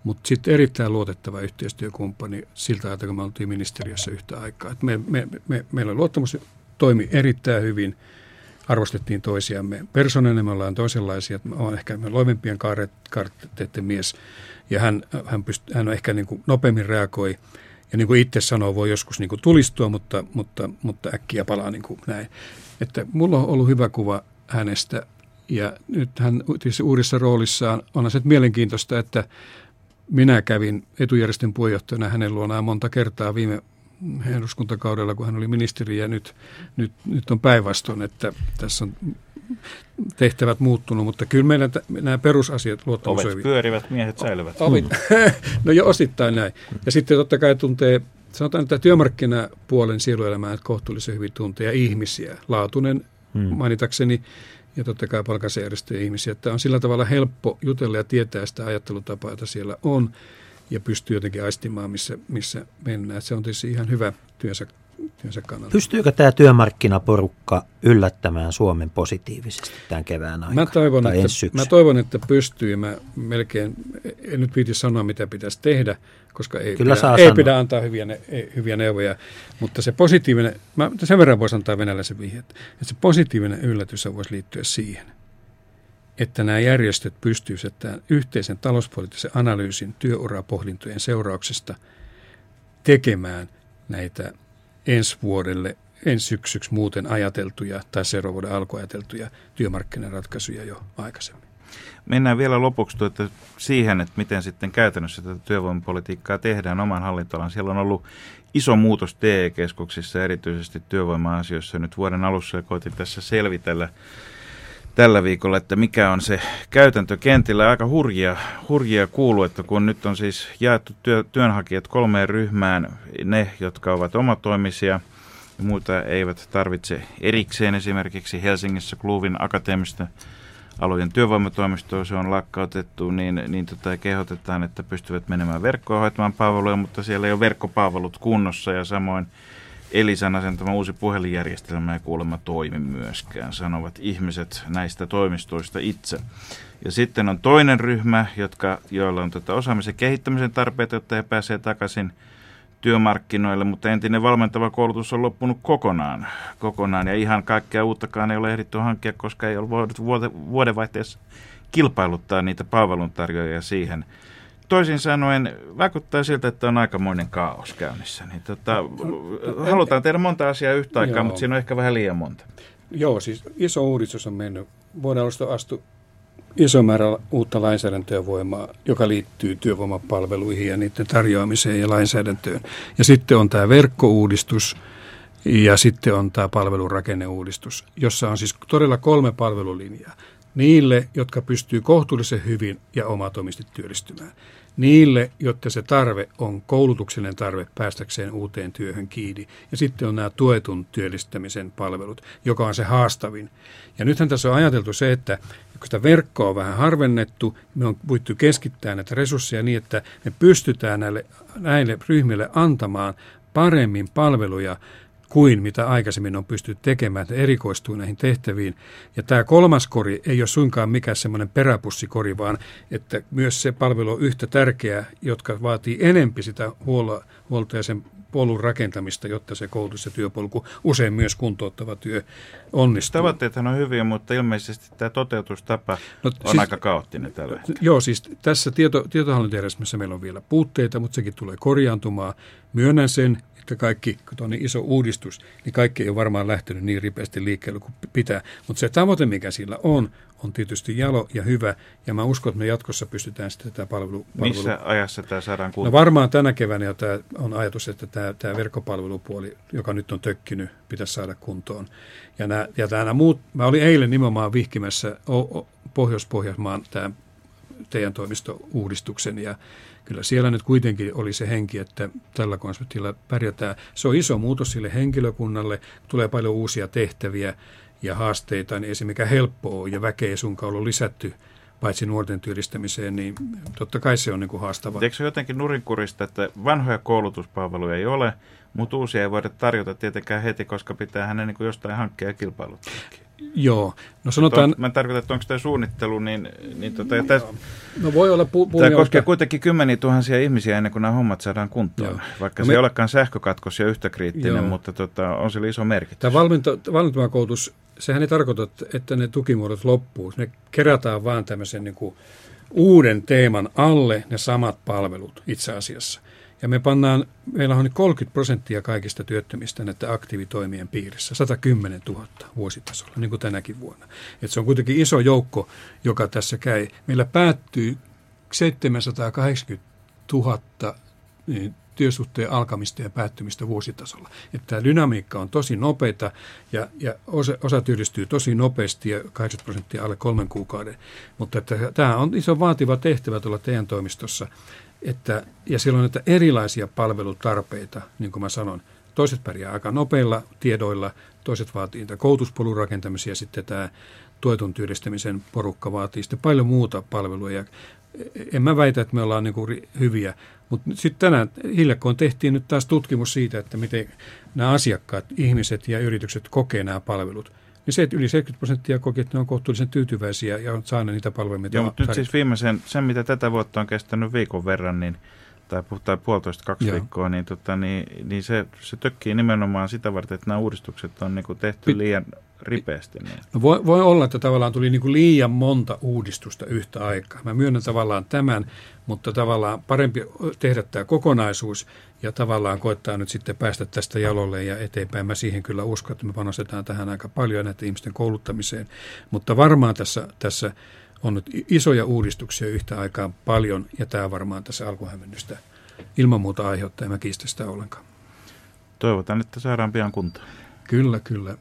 mutta sitten erittäin luotettava yhteistyökumppani siltä ajalta, kun me oltiin ministeriössä yhtä aikaa. Et me, me, me, meillä luottamus toimi erittäin hyvin – arvostettiin toisiamme. Persoonana me ollaan toisenlaisia. Mä olen ehkä loivempien kaarteiden mies ja hän, hän, pyst, hän ehkä niin kuin nopeammin reagoi. Ja niin kuin itse sanoo, voi joskus niin kuin tulistua, mutta, mutta, mutta äkkiä palaa niin kuin näin. Että mulla on ollut hyvä kuva hänestä ja nyt hän uudessa roolissaan on se mielenkiintoista, että minä kävin etujärjestön puheenjohtajana hänen luonaan monta kertaa viime eduskuntakaudella, kun hän oli ministeri ja nyt, nyt, nyt on päinvastoin, että tässä on tehtävät muuttunut, mutta kyllä meillä t- nämä perusasiat luottamus Ovet pyörivät, miehet säilyvät. Ovit. *laughs* no jo osittain näin. Ja sitten totta kai tuntee, sanotaan, että työmarkkinapuolen sieluelämää kohtuullisen hyvin tuntee ihmisiä. Laatunen hmm. mainitakseni ja totta kai palkansaajärjestöjen ihmisiä, että on sillä tavalla helppo jutella ja tietää sitä ajattelutapaa, jota siellä on ja pystyy jotenkin aistimaan, missä, missä mennään. Se on tietysti ihan hyvä työnsä, työnsä kannalta. Pystyykö tämä työmarkkinaporukka yllättämään Suomen positiivisesti tämän kevään aikana? Mä toivon, että, mä toivon että pystyy. Mä melkein, en nyt viiti sanoa, mitä pitäisi tehdä, koska ei, Kyllä pidä, ei pidä antaa hyviä, ne, hyviä neuvoja. Mutta se positiivinen, mä sen verran voisi antaa venäläisen vihjeet, että se positiivinen yllätys voisi liittyä siihen – että nämä järjestöt pystyisivät tämän yhteisen talouspoliittisen analyysin työurapohdintojen seurauksesta tekemään näitä ensi vuodelle ensi syksyksi muuten ajateltuja tai seuraavan vuoden alku ajateltuja työmarkkinaratkaisuja jo aikaisemmin. Mennään vielä lopuksi tuota siihen, että miten sitten käytännössä tätä työvoimapolitiikkaa tehdään oman hallintoalan. Siellä on ollut iso muutos TE-keskuksissa, erityisesti työvoima-asioissa nyt vuoden alussa ja koitin tässä selvitellä tällä viikolla, että mikä on se käytäntö kentillä. Aika hurjia, hurjia kuuluu, että kun nyt on siis jaettu työ, työnhakijat kolmeen ryhmään, ne, jotka ovat omatoimisia ja eivät tarvitse erikseen, esimerkiksi Helsingissä Kluvin akateemista alojen työvoimatoimistoa se on lakkautettu, niin, niin tota, kehotetaan, että pystyvät menemään verkkoon hoitamaan palveluja, mutta siellä ei ole verkkopalvelut kunnossa ja samoin Elisan asentama uusi puhelinjärjestelmä ei kuulemma toimi myöskään, sanovat ihmiset näistä toimistoista itse. Ja sitten on toinen ryhmä, jotka, joilla on tätä osaamisen kehittämisen tarpeita, jotta he pääsevät takaisin työmarkkinoille, mutta entinen valmentava koulutus on loppunut kokonaan. kokonaan ja ihan kaikkea uuttakaan ei ole ehditty hankkia, koska ei ole voinut vuodenvaihteessa kilpailuttaa niitä palveluntarjoajia siihen – toisin sanoen vaikuttaa siltä, että on aikamoinen kaos käynnissä. Niin tota, halutaan tehdä monta asiaa yhtä aikaa, Joo. mutta siinä on ehkä vähän liian monta. Joo, siis iso uudistus on mennyt. Vuoden alusta astu iso määrä uutta lainsäädäntöä voimaa, joka liittyy työvoimapalveluihin ja niiden tarjoamiseen ja lainsäädäntöön. Ja sitten on tämä verkkouudistus ja sitten on tämä palvelurakenneuudistus, jossa on siis todella kolme palvelulinjaa niille, jotka pystyy kohtuullisen hyvin ja omatoimisesti työllistymään. Niille, jotta se tarve on koulutuksellinen tarve päästäkseen uuteen työhön kiinni. Ja sitten on nämä tuetun työllistämisen palvelut, joka on se haastavin. Ja nythän tässä on ajateltu se, että kun sitä verkkoa on vähän harvennettu, me on voitu keskittää näitä resursseja niin, että me pystytään näille, näille ryhmille antamaan paremmin palveluja kuin mitä aikaisemmin on pystytty tekemään, että erikoistuu näihin tehtäviin. Ja tämä kolmas kori ei ole suinkaan mikään semmoinen peräpussikori, vaan että myös se palvelu on yhtä tärkeä, jotka vaatii enempi sitä huolta ja sen polun rakentamista, jotta se koulutus ja työpolku, usein myös kuntouttava työ onnistuu. Tavoitteethan on hyviä, mutta ilmeisesti tämä toteutustapa no, on siis, aika kaoottinen tällä hetkellä. Joo, siis tässä tieto, tietohallintojärjestelmässä meillä on vielä puutteita, mutta sekin tulee korjaantumaan. Myönnän sen, että kaikki, kun on niin iso uudistus, niin kaikki ei ole varmaan lähtenyt niin ripeästi liikkeelle kuin pitää. Mutta se tavoite, mikä sillä on, on tietysti jalo ja hyvä, ja mä uskon, että me jatkossa pystytään sitten tätä palvelu... palvelu... Missä ajassa tämä saadaan kuntoon? No varmaan tänä keväänä tämä on ajatus, että tämä, tämä verkkopalvelupuoli, joka nyt on tökkinyt, pitäisi saada kuntoon. Ja, nämä, ja nämä muut, mä olin eilen nimenomaan vihkimässä Pohjois-Pohjanmaan tämä teidän toimistouudistuksen, ja kyllä siellä nyt kuitenkin oli se henki, että tällä konseptilla pärjätään. Se on iso muutos sille henkilökunnalle, tulee paljon uusia tehtäviä ja haasteita, niin ei mikä helppoa ole, ja väkeä ei sunkaan ollut lisätty paitsi nuorten työllistämiseen, niin totta kai se on niin kuin haastavaa. Eikö se jotenkin nurinkurista, että vanhoja koulutuspalveluja ei ole, mutta uusia ei voida tarjota tietenkään heti, koska pitää hänen niin kuin jostain hankkia ja kilpailuttaa. Joo, no sanotaan... On, mä tarkoitan, että onko tämä suunnittelu, niin, niin tota, täs, no voi olla pu- Tämä koskee kuitenkin kymmeniä tuhansia ihmisiä ennen kuin nämä hommat saadaan kuntoon. Joo. Vaikka no se me... ei olekaan sähkökatkos ja yhtä kriittinen, Joo. mutta tota, on sillä iso merkitys. Tämä koulutus, sehän ei tarkoita, että ne tukimuodot loppuu. Ne kerätään vaan tämmöisen niin kuin uuden teeman alle ne samat palvelut itse asiassa. Ja me pannaan, meillä on 30 prosenttia kaikista työttömistä näiden aktiivitoimien piirissä, 110 000 vuositasolla, niin kuin tänäkin vuonna. Et se on kuitenkin iso joukko, joka tässä käy. Meillä päättyy 780 000 niin työsuhteen alkamista ja päättymistä vuositasolla. Että tämä dynamiikka on tosi nopeita ja, ja osa, osa työllistyy tosi nopeasti ja 80 prosenttia alle kolmen kuukauden. Mutta tämä on iso vaativa tehtävä tuolla teidän toimistossa että, ja siellä on näitä erilaisia palvelutarpeita, niin kuin mä sanon. Toiset pärjää aika nopeilla tiedoilla, toiset vaatii niitä koulutuspolun rakentamisia, ja sitten tämä tuetun työllistämisen porukka vaatii sitten paljon muuta palveluja. En mä väitä, että me ollaan niin kuin hyviä, mutta sitten tänään hiljakkoon tehtiin nyt taas tutkimus siitä, että miten nämä asiakkaat, ihmiset ja yritykset kokee nämä palvelut – niin se, että yli 70 prosenttia koki, että ne on kohtuullisen tyytyväisiä ja on saaneet niitä palveluja. Joo, mutta nyt siis viimeisen, sen mitä tätä vuotta on kestänyt viikon verran, niin tai, tai puolitoista kaksi Joo. viikkoa, niin, tota, niin, niin se, se tökkii nimenomaan sitä varten, että nämä uudistukset on niin kuin tehty Pit- liian ripeästi. Niin. No voi, voi olla, että tavallaan tuli niin kuin liian monta uudistusta yhtä aikaa. Mä myönnän tavallaan tämän, mutta tavallaan parempi tehdä tämä kokonaisuus ja tavallaan koittaa nyt sitten päästä tästä jalolle ja eteenpäin. Mä siihen kyllä uskon, että me panostetaan tähän aika paljon näiden ihmisten kouluttamiseen. Mutta varmaan tässä, tässä on nyt isoja uudistuksia yhtä aikaa paljon ja tämä varmaan tässä alkuhämmennystä ilman muuta aiheuttaa. En mä kiistä sitä ollenkaan. Toivotaan, että saadaan pian kuntoon. Kyllä, kyllä.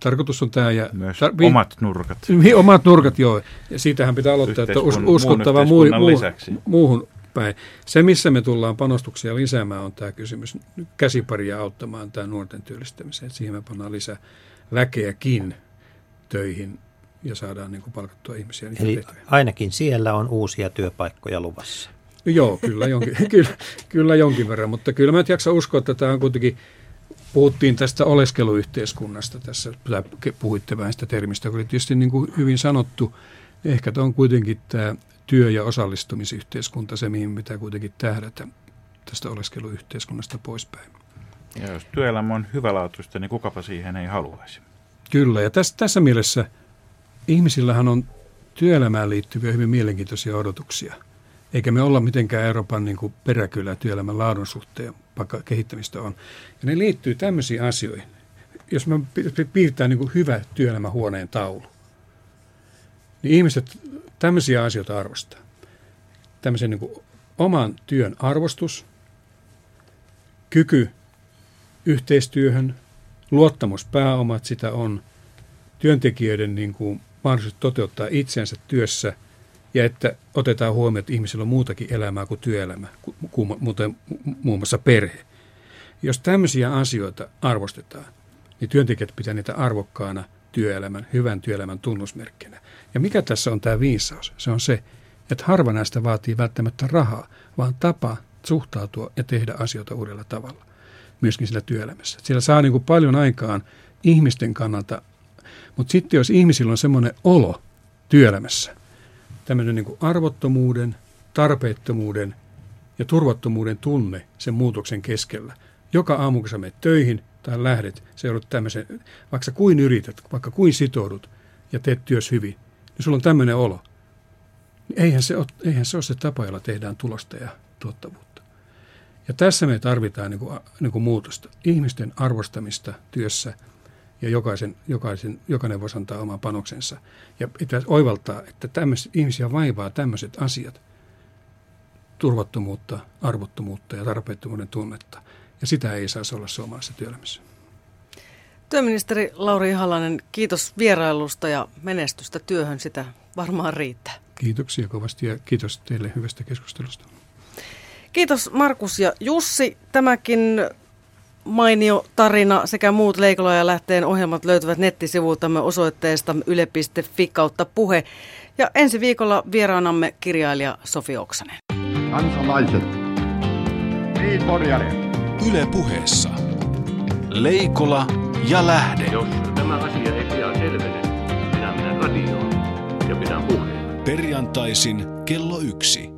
Tarkoitus on tämä. Ja Myös tar- vi- omat nurkat. Niin, omat nurkat, joo. Ja siitähän pitää aloittaa, että us, uskottava muu, muu, muuhun päin. Se, missä me tullaan panostuksia lisäämään, on tämä kysymys käsiparia auttamaan tämä nuorten työllistämiseen. Siihen me pannaan lisää väkeäkin töihin ja saadaan niin kuin palkattua ihmisiä niihin Eli tehtäviin. ainakin siellä on uusia työpaikkoja luvassa. Joo, kyllä jonkin, *laughs* kyllä, kyllä jonkin verran, mutta kyllä mä et jaksa uskoa, että tämä on kuitenkin, puhuttiin tästä oleskeluyhteiskunnasta tässä, tai puhuitte vähän sitä termistä, kun oli tietysti niin kuin hyvin sanottu, ehkä tämä on kuitenkin tämä työ- ja osallistumisyhteiskunta se, mihin pitää kuitenkin tähdätä tästä oleskeluyhteiskunnasta poispäin. Ja jos työelämä on hyvälaatuista, niin kukapa siihen ei haluaisi. Kyllä, ja tässä, tässä mielessä ihmisillähän on työelämään liittyviä hyvin mielenkiintoisia odotuksia. Eikä me olla mitenkään Euroopan niin kuin peräkylä työelämän laadun suhteen, vaikka kehittämistä on. Ja ne liittyy tämmöisiin asioihin. Jos me pi- piirtää niin kuin hyvä työelämähuoneen taulu, niin ihmiset tämmöisiä asioita arvostaa. Tämmöisen niin oman työn arvostus, kyky yhteistyöhön, luottamuspääomat sitä on, työntekijöiden niin kuin mahdollisuus toteuttaa itseänsä työssä ja että otetaan huomioon, että ihmisillä on muutakin elämää kuin työelämä, ku- ku- muuten muun muassa perhe. Jos tämmöisiä asioita arvostetaan, niin työntekijät pitää niitä arvokkaana työelämän, hyvän työelämän tunnusmerkkinä. Ja mikä tässä on tämä viisaus? Se on se, että harva näistä vaatii välttämättä rahaa, vaan tapa suhtautua ja tehdä asioita uudella tavalla myöskin sillä työelämässä. Siellä saa niin kuin paljon aikaan ihmisten kannalta, mutta sitten jos ihmisillä on semmoinen olo työelämässä, tämmöinen niin arvottomuuden, tarpeettomuuden ja turvattomuuden tunne sen muutoksen keskellä. Joka aamu, kun sä menet töihin tai lähdet, se joudut tämmöisen, vaikka sä kuin yrität, vaikka kuin sitoudut ja teet työs hyvin, niin sulla on tämmöinen olo. Niin eihän se, ole, eihän se ole se tapa, jolla tehdään tulosta ja tuottavuutta. Ja tässä me tarvitaan niin kuin, niin kuin muutosta. Ihmisten arvostamista työssä ja jokaisen, jokaisen, jokainen voisi antaa oman panoksensa. Ja pitää oivaltaa, että tämmöiset, ihmisiä vaivaa tämmöiset asiat, turvattomuutta, arvottomuutta ja tarpeettomuuden tunnetta. Ja sitä ei saisi olla suomalaisessa työelämässä. Työministeri Lauri Ihalainen, kiitos vierailusta ja menestystä työhön. Sitä varmaan riittää. Kiitoksia kovasti ja kiitos teille hyvästä keskustelusta. Kiitos Markus ja Jussi. Tämäkin mainio tarina sekä muut Leikola ja Lähteen ohjelmat löytyvät nettisivultamme osoitteesta yle.fi kautta puhe. Ja ensi viikolla vieraanamme kirjailija Sofi Oksanen. Kansalaiset. Niin, Porjari. Yle puheessa. Leikola ja Lähde. Jos tämä asia ei pian selvene, minä menen radioon ja pidän puheen. Perjantaisin kello yksi.